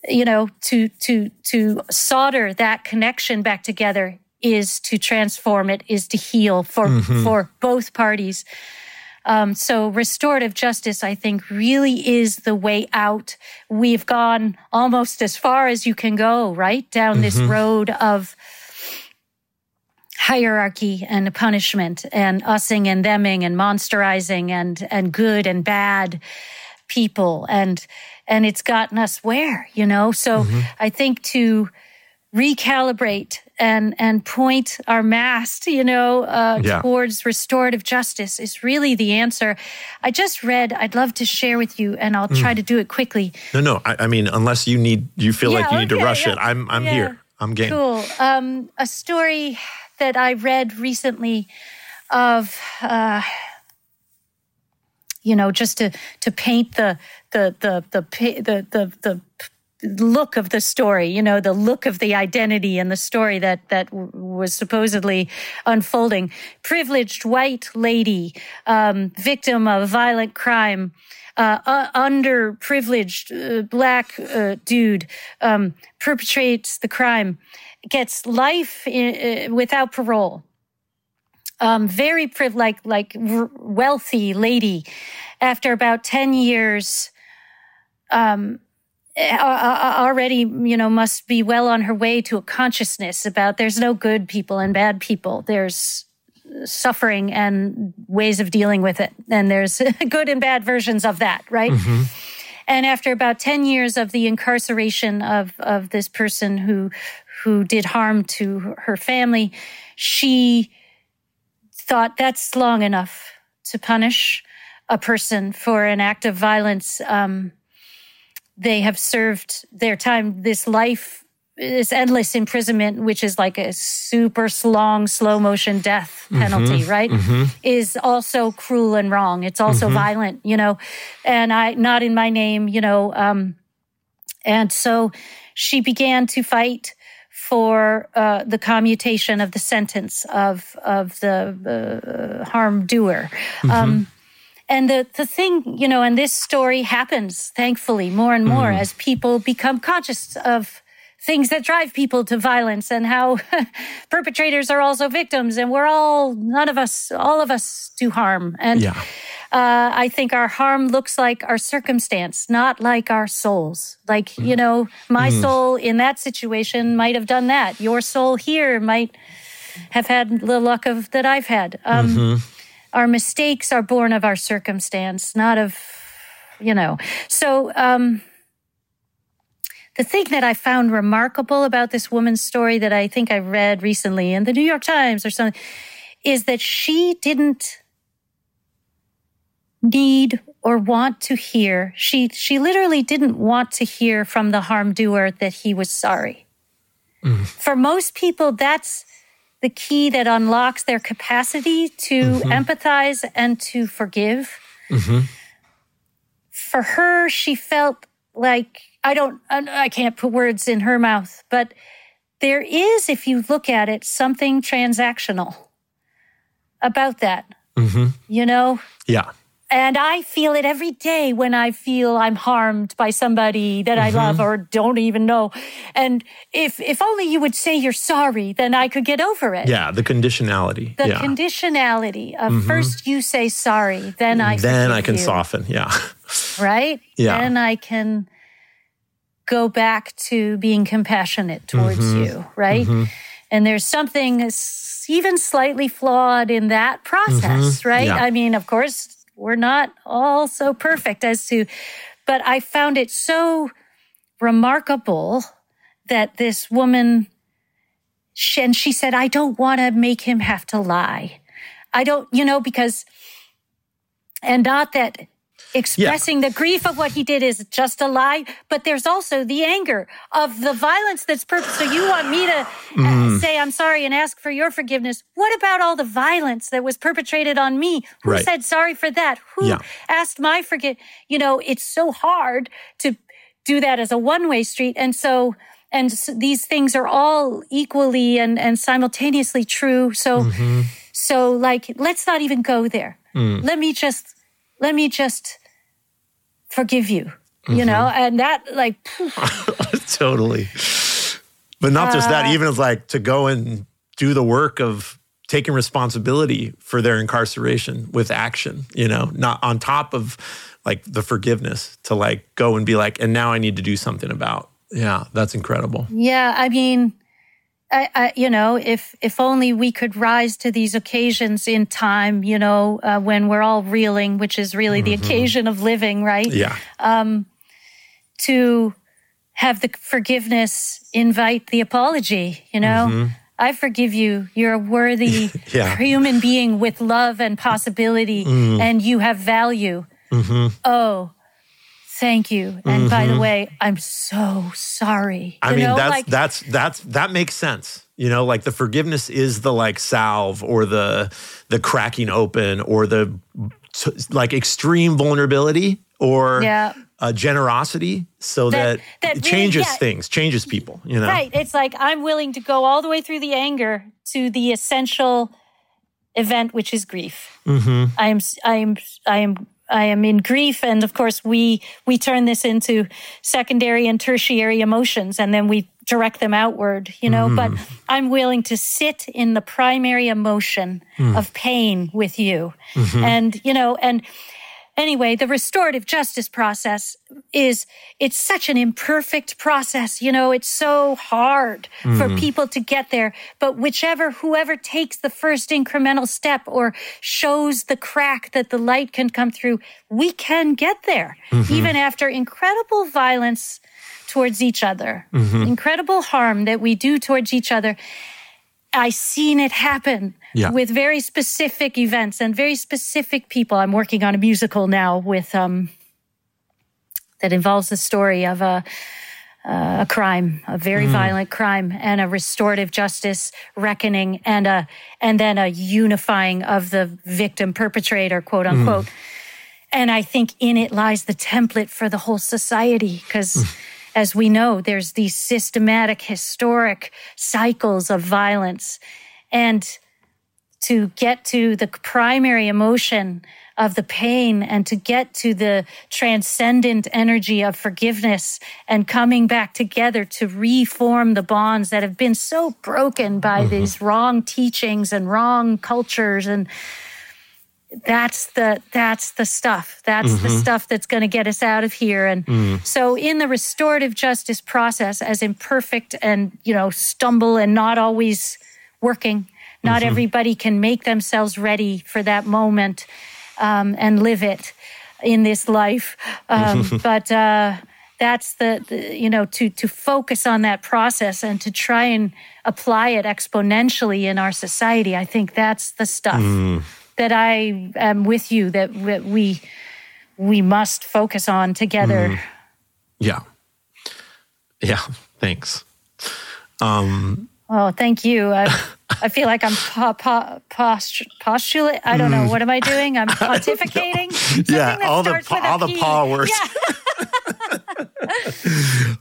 you know to to to solder that connection back together is to transform it is to heal for mm-hmm. for both parties um, so restorative justice, I think, really is the way out. We've gone almost as far as you can go, right? Down mm-hmm. this road of hierarchy and punishment and using and theming and monsterizing and and good and bad people and and it's gotten us where you know so mm-hmm. i think to recalibrate and and point our mast you know uh, yeah. towards restorative justice is really the answer i just read i'd love to share with you and i'll mm. try to do it quickly no no i, I mean unless you need you feel yeah, like you okay, need to rush yeah. it i'm i'm here i'm game cool um, a story that I read recently of, uh, you know, just to to paint the the the the the the, the look of the story, you know, the look of the identity and the story that that was supposedly unfolding. Privileged white lady, um, victim of violent crime. Uh, uh, underprivileged uh, black uh, dude um, perpetrates the crime gets life in, uh, without parole. Um, very priv- like like r- wealthy lady. After about ten years, um, already you know must be well on her way to a consciousness about there's no good people and bad people. There's suffering and ways of dealing with it, and there's good and bad versions of that, right? Mm-hmm. And after about 10 years of the incarceration of, of this person who who did harm to her family, she thought that's long enough to punish a person for an act of violence. Um, they have served their time, this life, this endless imprisonment, which is like a super long, slow motion death mm-hmm. penalty, mm-hmm, right? Mm-hmm. Is also cruel and wrong. It's also mm-hmm. violent, you know, and I, not in my name, you know, um, and so she began to fight for uh, the commutation of the sentence of of the uh, harm doer. Mm-hmm. Um, and the, the thing, you know, and this story happens, thankfully, more and more mm. as people become conscious of things that drive people to violence and how perpetrators are also victims and we're all none of us all of us do harm and yeah. uh, i think our harm looks like our circumstance not like our souls like mm. you know my mm. soul in that situation might have done that your soul here might have had the luck of that i've had um, mm-hmm. Our mistakes are born of our circumstance not of you know so um, the thing that I found remarkable about this woman's story that I think I read recently in the New York Times or something is that she didn't need or want to hear. She she literally didn't want to hear from the harm doer that he was sorry. Mm. For most people, that's the key that unlocks their capacity to mm-hmm. empathize and to forgive. Mm-hmm. For her, she felt like I don't, I can't put words in her mouth, but there is, if you look at it, something transactional about that. Mm-hmm. You know? Yeah. And I feel it every day when I feel I'm harmed by somebody that mm-hmm. I love or don't even know. And if if only you would say you're sorry, then I could get over it. Yeah, the conditionality. The yeah. conditionality of mm-hmm. first you say sorry, then I then I can you. soften. Yeah. Right. Yeah. Then I can go back to being compassionate towards mm-hmm. you. Right. Mm-hmm. And there's something even slightly flawed in that process. Mm-hmm. Right. Yeah. I mean, of course we're not all so perfect as to, but I found it so remarkable that this woman, and she said, I don't want to make him have to lie. I don't, you know, because, and not that expressing yeah. the grief of what he did is just a lie, but there's also the anger of the violence that's purpose. So you want me to mm. say I'm sorry and ask for your forgiveness? What about all the violence that was perpetrated on me? Who right. said sorry for that? Who yeah. asked my forget? You know, it's so hard to do that as a one-way street, and so and these things are all equally and and simultaneously true. So mm-hmm. so like let's not even go there. Mm. Let me just let me just forgive you, mm-hmm. you know, and that like totally. But not just that, even even like to go and do the work of taking responsibility for their incarceration with action, you know, not on top of like the forgiveness to like go and be like, and now I need to do something about. Yeah, that's incredible. Yeah, I mean, I, I, you know, if if only we could rise to these occasions in time, you know, uh, when we're all reeling, which is really mm-hmm. the occasion of living, right? Yeah. Um, to have the forgiveness invite the apology, you know. Mm-hmm. I forgive you. You're a worthy yeah. human being with love and possibility, mm. and you have value. Mm-hmm. Oh, thank you. And mm-hmm. by the mm-hmm. way, I'm so sorry. I mean, know? that's like, that's that's that makes sense. You know, like the forgiveness is the like salve or the the cracking open or the like extreme vulnerability or yeah. generosity so that, that, that it changes really, yeah. things, changes people, you know. Right. It's like I'm willing to go all the way through the anger to the essential event which is grief. Mm-hmm. I am I am I am I am in grief. And of course, we, we turn this into secondary and tertiary emotions and then we direct them outward, you know, mm. but I'm willing to sit in the primary emotion mm. of pain with you. Mm-hmm. And, you know, and, anyway, the restorative justice process is, it's such an imperfect process. You know, it's so hard mm. for people to get there. But whichever, whoever takes the first incremental step or shows the crack that the light can come through, we can get there, mm-hmm. even after incredible violence towards each other, mm-hmm. incredible harm that we do towards each other. I seen it happen yeah. with very specific events and very specific people. I'm working on a musical now with um, that involves the story of a uh, a crime, a very mm. violent crime, and a restorative justice reckoning, and a and then a unifying of the victim perpetrator, quote unquote. Mm. And I think in it lies the template for the whole society, because. As we know, there's these systematic, historic cycles of violence. And to get to the primary emotion of the pain and to get to the transcendent energy of forgiveness and coming back together to reform the bonds that have been so broken by mm-hmm. these wrong teachings and wrong cultures and that's the that's the stuff that's mm-hmm. the stuff that's going to get us out of here and mm. so in the restorative justice process as imperfect and you know stumble and not always working not mm-hmm. everybody can make themselves ready for that moment um, and live it in this life. Um, but uh, that's the, the, you know to to focus on that process and to try and apply it exponentially in our society. I think that's the stuff mm. That I am with you that we we must focus on together. Mm. Yeah, yeah. Thanks. Um, Oh, thank you. I, I feel like I'm po- po- post- postulate. I don't know. What am I doing? I'm pontificating. yeah, all the all the paw words. Yeah.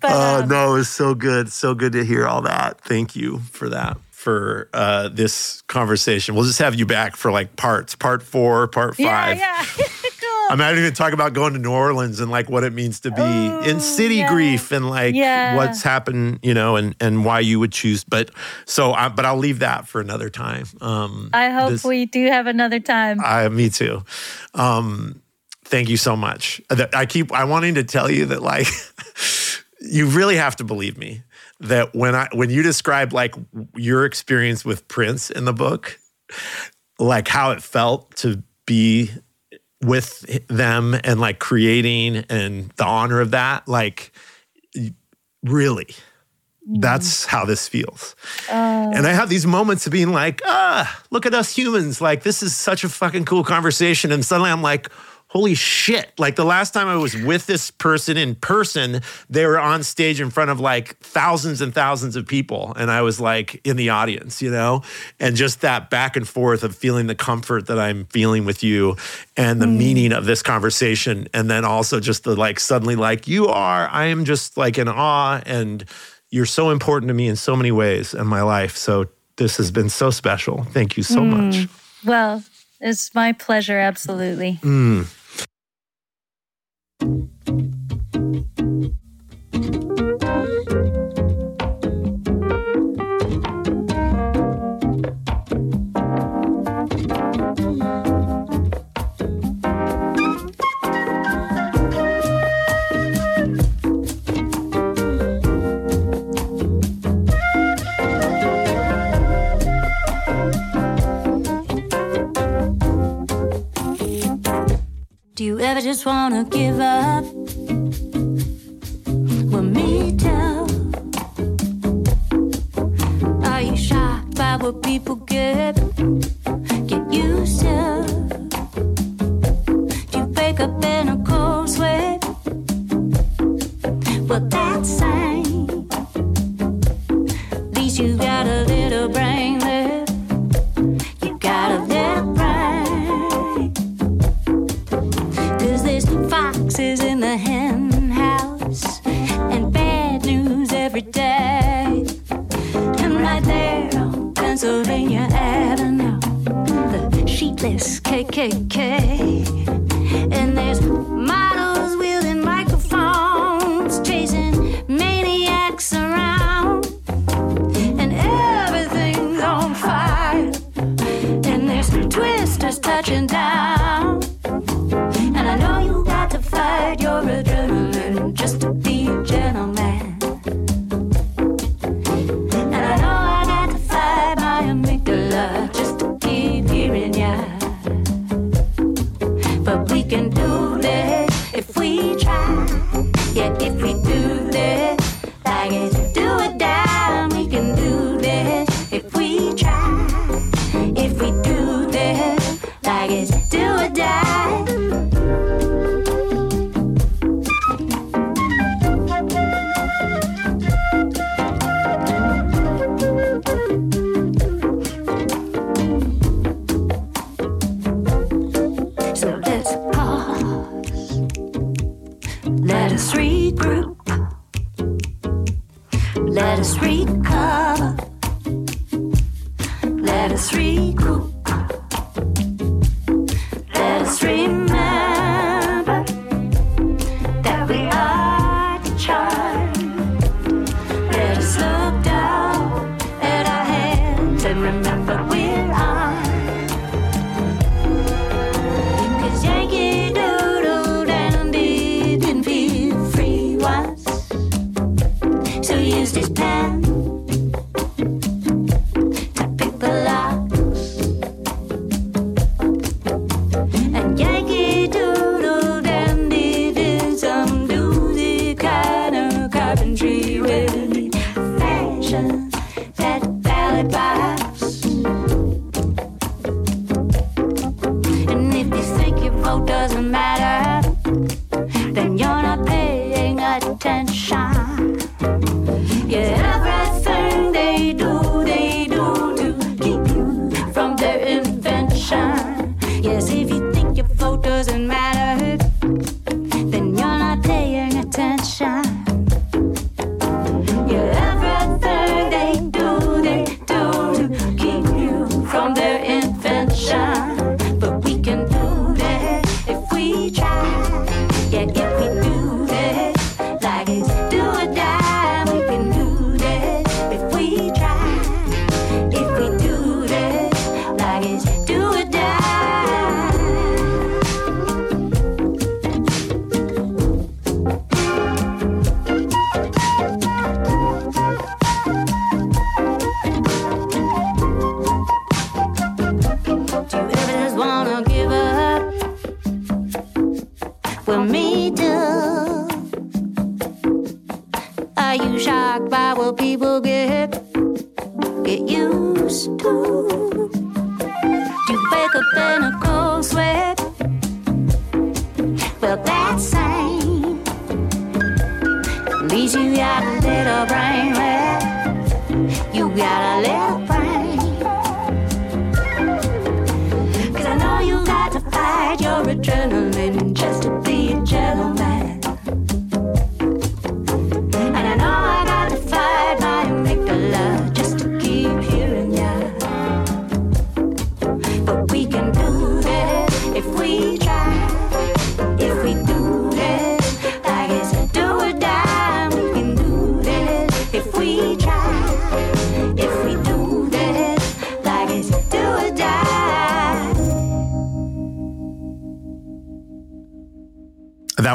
but, uh, um, no, it was so good. So good to hear all that. Thank you for that. For uh, this conversation, we'll just have you back for like parts, part four, part five. Yeah, yeah. cool. I'm not even talking about going to New Orleans and like what it means to be Ooh, in city yeah. grief and like yeah. what's happened, you know, and and why you would choose. But so, I, but I'll leave that for another time. Um, I hope this, we do have another time. I, me too. Um, thank you so much. I keep I wanting to tell you that like you really have to believe me that when I when you describe like your experience with Prince in the book, like how it felt to be with them and like creating and the honor of that, like really. Mm. That's how this feels. Uh, and I have these moments of being like, ah, look at us humans. Like, this is such a fucking cool conversation. And suddenly I'm like, holy shit. Like the last time I was with this person in person, they were on stage in front of like thousands and thousands of people. And I was like in the audience, you know? And just that back and forth of feeling the comfort that I'm feeling with you and the mm. meaning of this conversation. And then also just the like suddenly like, you are, I am just like in awe and you're so important to me in so many ways in my life. So this has been so special. Thank you so mm. much. Well, it's my pleasure, absolutely. Mm. thank you Do you ever just wanna give up? Well, me too. Are you shocked by what people get? Get used to. Do you wake up in a cold sweat? Well,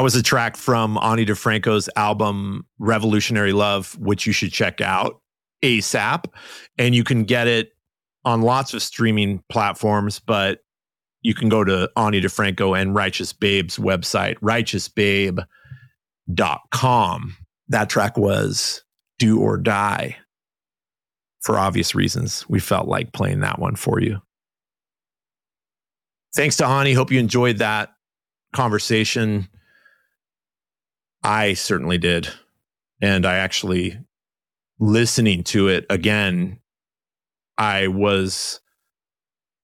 was a track from Ani DiFranco's album Revolutionary Love, which you should check out ASAP. And you can get it on lots of streaming platforms, but you can go to Ani DiFranco and Righteous Babe's website, righteousbabe.com. That track was Do or Die. For obvious reasons, we felt like playing that one for you. Thanks to Ani. Hope you enjoyed that conversation. I certainly did. And I actually, listening to it again, I was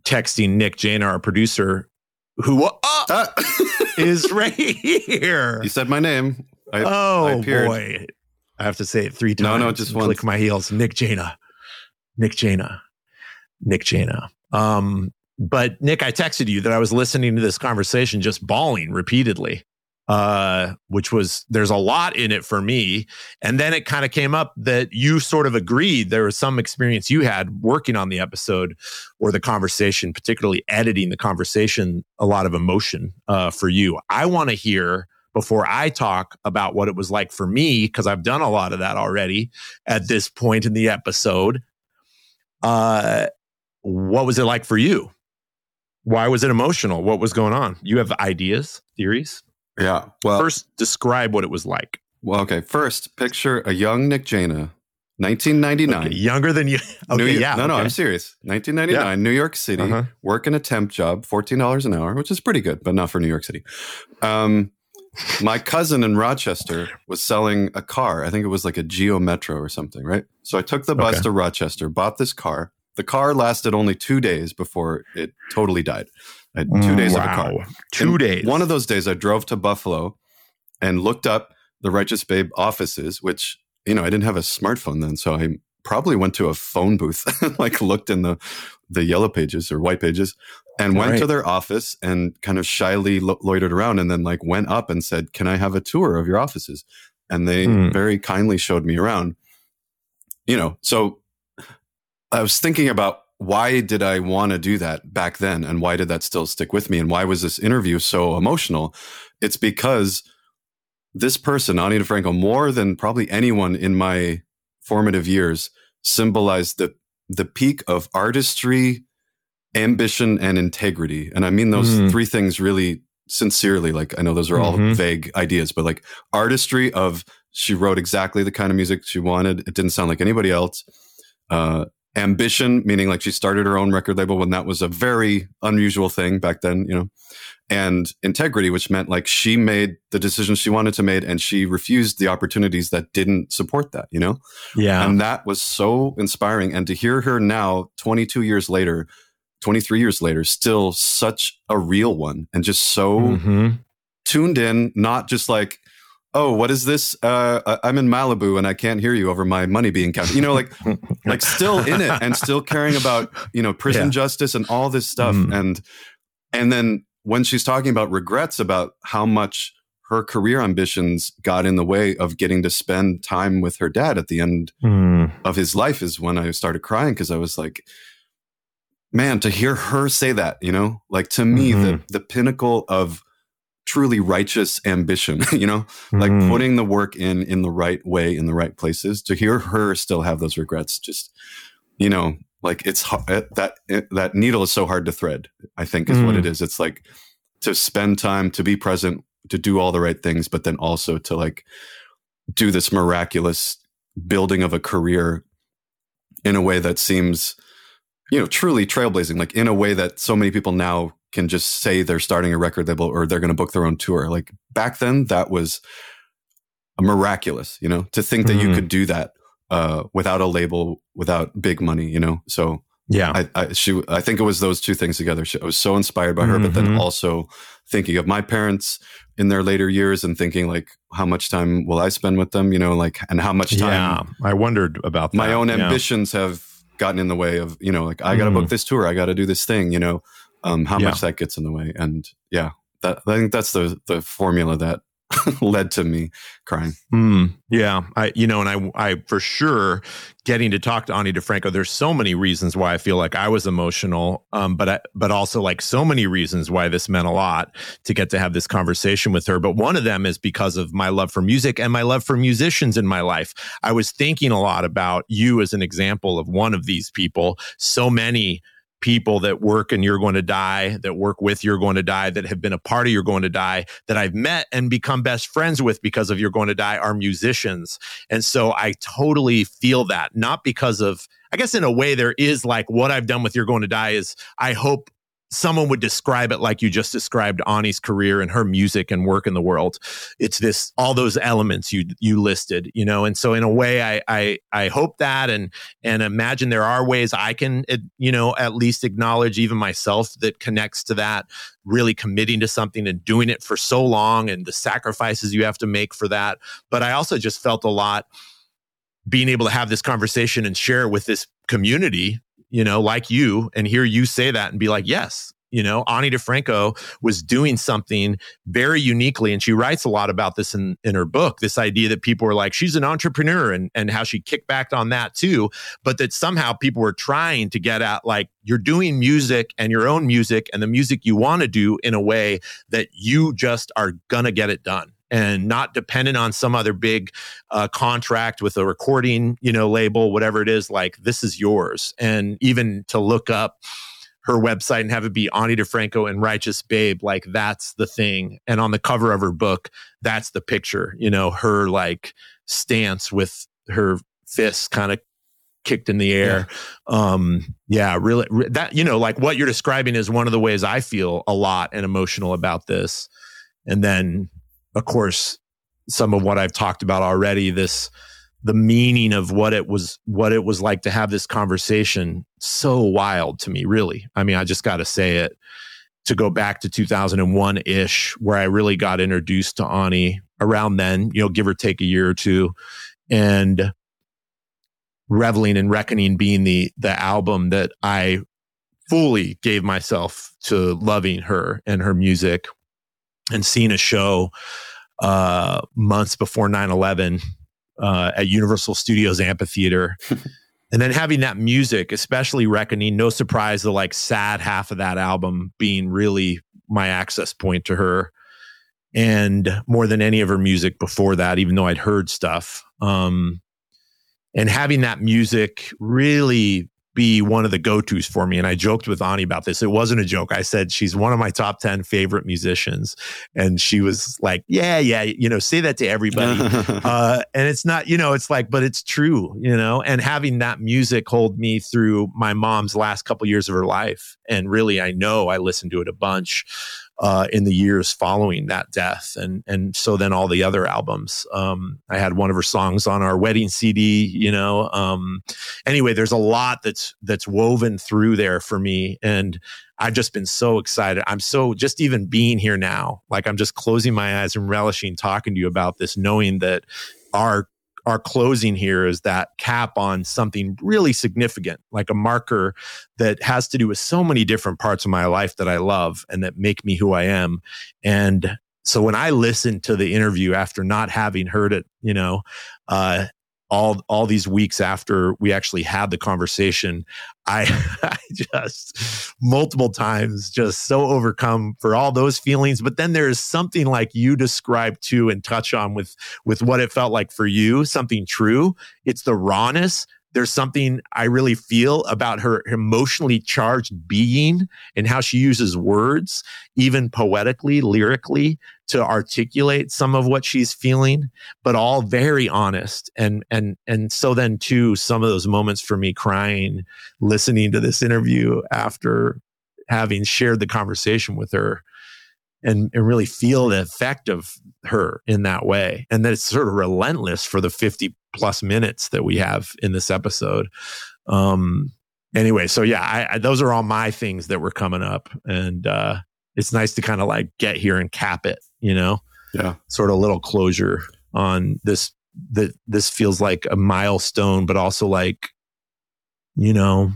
texting Nick Jaina, our producer, who uh, uh. is right here. You said my name. I, oh I boy, I have to say it three times. No, no, just one. Click my heels. Nick Jaina, Nick Jaina, Nick Jaina. Um, but Nick, I texted you that I was listening to this conversation, just bawling repeatedly uh, which was there's a lot in it for me. And then it kind of came up that you sort of agreed there was some experience you had working on the episode or the conversation, particularly editing the conversation, a lot of emotion uh, for you. I want to hear before I talk about what it was like for me, because I've done a lot of that already at this point in the episode. Uh, what was it like for you? Why was it emotional? What was going on? You have ideas, theories? Yeah. Well, first describe what it was like. Well, okay. First, picture a young Nick Jaina, 1999. Okay, younger than you. Okay, New, yeah. No, no, okay. I'm serious. 1999, yeah. New York City, uh-huh. working a temp job, $14 an hour, which is pretty good, but not for New York City. Um, my cousin in Rochester was selling a car. I think it was like a Geo Metro or something, right? So I took the bus okay. to Rochester, bought this car. The car lasted only two days before it totally died. I had two days wow. of a car. Two and days. One of those days, I drove to Buffalo and looked up the Righteous Babe offices, which you know I didn't have a smartphone then, so I probably went to a phone booth, like looked in the the yellow pages or white pages, and went right. to their office and kind of shyly lo- loitered around, and then like went up and said, "Can I have a tour of your offices?" And they mm. very kindly showed me around. You know, so I was thinking about why did I want to do that back then? And why did that still stick with me? And why was this interview so emotional? It's because this person, Ani DiFranco, more than probably anyone in my formative years, symbolized the, the peak of artistry, ambition, and integrity. And I mean those mm. three things really sincerely. Like, I know those are all mm-hmm. vague ideas, but like artistry of she wrote exactly the kind of music she wanted. It didn't sound like anybody else. Uh, ambition, meaning like she started her own record label when that was a very unusual thing back then, you know, and integrity, which meant like she made the decisions she wanted to make and she refused the opportunities that didn't support that, you know? Yeah. And that was so inspiring. And to hear her now, 22 years later, 23 years later, still such a real one and just so mm-hmm. tuned in, not just like, oh, what is this? Uh, I'm in Malibu and I can't hear you over my money being counted. You know, like, like still in it and still caring about, you know, prison yeah. justice and all this stuff. Mm. And, and then when she's talking about regrets about how much her career ambitions got in the way of getting to spend time with her dad at the end mm. of his life is when I started crying because I was like, man, to hear her say that, you know, like to me, mm-hmm. the, the pinnacle of truly righteous ambition, you know, like mm. putting the work in in the right way in the right places. To hear her still have those regrets, just you know, like it's that that needle is so hard to thread. I think is mm. what it mm. It's like to spend time to be present, to do all the right things, but then also to like do this miraculous building of a career in a way that seems you know, truly trailblazing, like in a way that so many people now can just say they're starting a record label or they're going to book their own tour. Like back then, that was miraculous, you know, to think that mm-hmm. you could do that uh, without a label, without big money, you know. So yeah, I, I, she, I think it was those two things together. She, I was so inspired by her, mm-hmm. but then mm-hmm. also thinking of my parents in their later years and thinking like, how much time will I spend with them? You know, like, and how much time? Yeah, I wondered about that. My own yeah. ambitions have gotten in the way of, you know, like I got to mm. book this tour, I got to do this thing. You know, um, how yeah. much that gets in the way, and yeah, that I think that's the the formula that led to me crying. Mm, yeah, I you know, and I I for sure getting to talk to Ani DiFranco. There's so many reasons why I feel like I was emotional, um, but I, but also like so many reasons why this meant a lot to get to have this conversation with her. But one of them is because of my love for music and my love for musicians in my life. I was thinking a lot about you as an example of one of these people. So many people that work and you're going to die, that work with you're going to die, that have been a part of you're going to die, that I've met and become best friends with because of you're going to die are musicians. And so I totally feel that, not because of, I guess in a way there is like what I've done with you're going to die is I hope someone would describe it like you just described Ani's career and her music and work in the world. It's this all those elements you you listed, you know. And so in a way, I I I hope that and and imagine there are ways I can eh, you know at least acknowledge even myself that connects to that. Really committing to something and doing it for so long and the sacrifices you have to make for that. But I also just felt a lot being able to have this conversation and share with this community you know, like you, and hear you say that and be like, yes, you know, Ani DiFranco was doing something very uniquely. And she writes a lot about this in, in her book, this idea that people were like, she's an entrepreneur and, and how she kicked back on that too. But that somehow people were trying to get at like, you're doing music and your own music and the music you want to do in a way that you just are going to get it done and not dependent on some other big uh, contract with a recording, you know, label, whatever it is. Like this is yours, and even to look up her website and have it be Ani DiFranco and Righteous Babe, like that's the thing. And on the cover of her book, that's the picture. You know, her like stance with her fists kind of kicked in the air. Yeah. Um, yeah, really that, you know, like what you're describing is one of the ways I feel a lot and emotional about this. And then of course, some of what I've talked about already, this the meaning of what it was what it was like to have this conversation so wild to me really. I mean i just got to say it. To go back to 2001 ish where i really got introduced to ani around then you know give or take a year or two and reveling and reckoning being the the album that i fully gave myself to loving her and her music and seeing a show uh, months before 9 11 uh, at Universal Studios Amphitheater. and then having that music, especially Reckoning, no surprise, the like sad half of that album being really my access point to her. And more than any of her music before that, even though I'd heard stuff. Um, and having that music really be one of the go-tos for me. And I joked with Ani about this. It wasn't a joke. I said she's one of my top 10 favorite musicians. And she was like, yeah, yeah, you know, say that to everybody. uh, and it's not, you know, it's like, but it's true, you know, and having that music hold me through my mom's last couple years of her life. And really, I know I listened to it a bunch uh, in the years following that death, and and so then all the other albums. Um, I had one of her songs on our wedding CD. You know, um, anyway, there's a lot that's that's woven through there for me, and I've just been so excited. I'm so just even being here now, like I'm just closing my eyes and relishing talking to you about this, knowing that our our closing here is that cap on something really significant, like a marker that has to do with so many different parts of my life that I love and that make me who I am. And so when I listened to the interview after not having heard it, you know, uh, all all these weeks after we actually had the conversation I, I just multiple times just so overcome for all those feelings. But then there is something like you described too and touch on with with what it felt like for you something true. It's the rawness there's something I really feel about her emotionally charged being and how she uses words, even poetically, lyrically, to articulate some of what she's feeling, but all very honest. And, and, and so then too, some of those moments for me crying, listening to this interview after having shared the conversation with her and, and really feel the effect of her in that way. And that it's sort of relentless for the 50 plus minutes that we have in this episode. Um, anyway, so yeah, I, I, those are all my things that were coming up. And, uh, it's nice to kind of like get here and cap it, you know? Yeah. Sort of little closure on this, that this feels like a milestone, but also like, you know,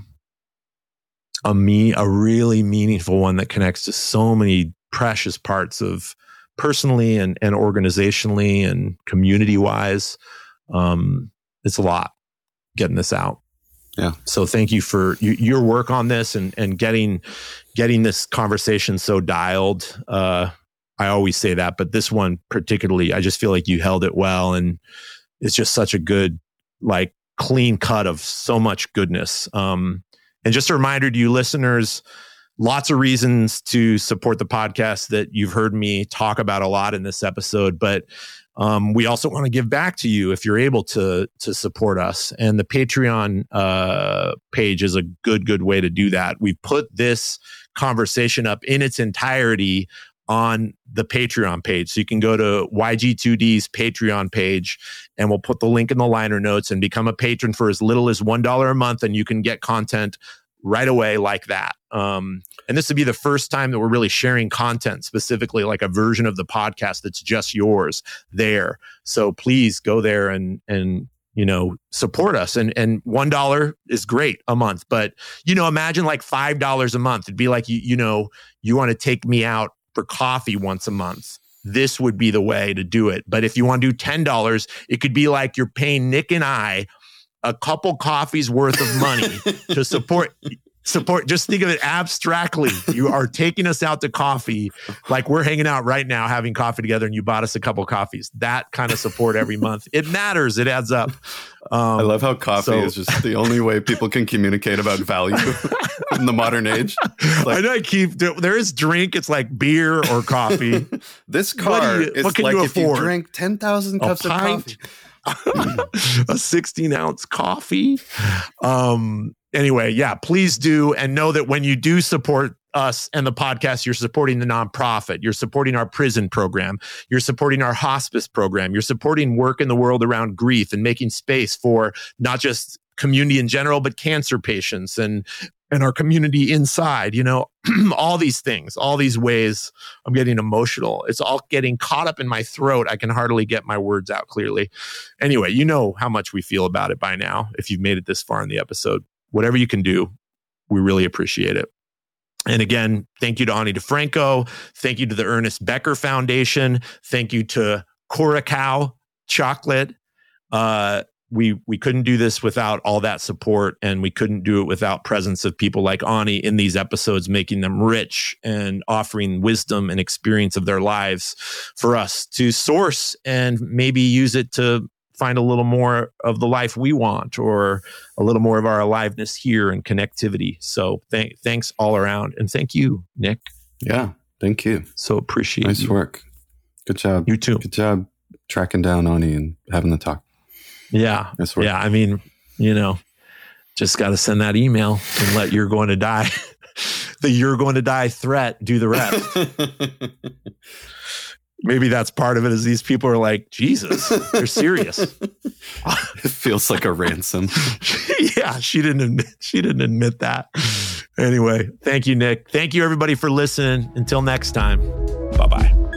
a me, a really meaningful one that connects to so many precious parts of personally and, and organizationally and community wise. Um, it's a lot getting this out. Yeah. So thank you for you, your work on this and, and getting, getting this conversation so dialed. Uh, I always say that, but this one particularly, I just feel like you held it well. And it's just such a good, like clean cut of so much goodness. Um, and just a reminder to you listeners, lots of reasons to support the podcast that you've heard me talk about a lot in this episode, but um, we also want to give back to you if you're able to to support us. And the Patreon uh, page is a good good way to do that. We put this conversation up in its entirety on the Patreon page. So you can go to YG2D's Patreon page and we'll put the link in the liner notes and become a patron for as little as $1 a month. And you can get content right away like that. Um, and this would be the first time that we're really sharing content, specifically like a version of the podcast that's just yours there. So please go there and and you know support us. And and one dollar is great a month, but you know imagine like five dollars a month. It'd be like you you know you want to take me out for coffee once a month this would be the way to do it. But if you want to do $10, it could be like you're paying Nick and I a couple coffees worth of money to support support just think of it abstractly. You are taking us out to coffee. Like we're hanging out right now having coffee together and you bought us a couple coffees. That kind of support every month. It matters. It adds up. Um, i love how coffee so, is just the only way people can communicate about value in the modern age. Like, i know i keep there is drink. It's like beer or coffee. This car you, is like you if you drink 10,000 cups of coffee a 16 ounce coffee. Um, anyway, yeah, please do. And know that when you do support us and the podcast, you're supporting the nonprofit. You're supporting our prison program. You're supporting our hospice program. You're supporting work in the world around grief and making space for not just community in general, but cancer patients and and our community inside, you know, all these things, all these ways I'm getting emotional. It's all getting caught up in my throat. I can hardly get my words out clearly. Anyway, you know how much we feel about it by now if you've made it this far in the episode whatever you can do, we really appreciate it. And again, thank you to Ani DiFranco. Thank you to the Ernest Becker Foundation. Thank you to Curacao Chocolate. Uh, we we couldn't do this without all that support, and we couldn't do it without presence of people like Ani in these episodes, making them rich and offering wisdom and experience of their lives for us to source and maybe use it to find a little more of the life we want or a little more of our aliveness here and connectivity. So th- thanks all around. And thank you, Nick. Yeah. Thank you. So appreciate Nice you. work. Good job. You too. Good job tracking down Ani and having the talk. Yeah. Work. Yeah. I mean, you know, just got to send that email and let you're going to die. the you're going to die threat do the rest. maybe that's part of it is these people are like jesus they're serious it feels like a ransom yeah she didn't admit she didn't admit that anyway thank you nick thank you everybody for listening until next time bye bye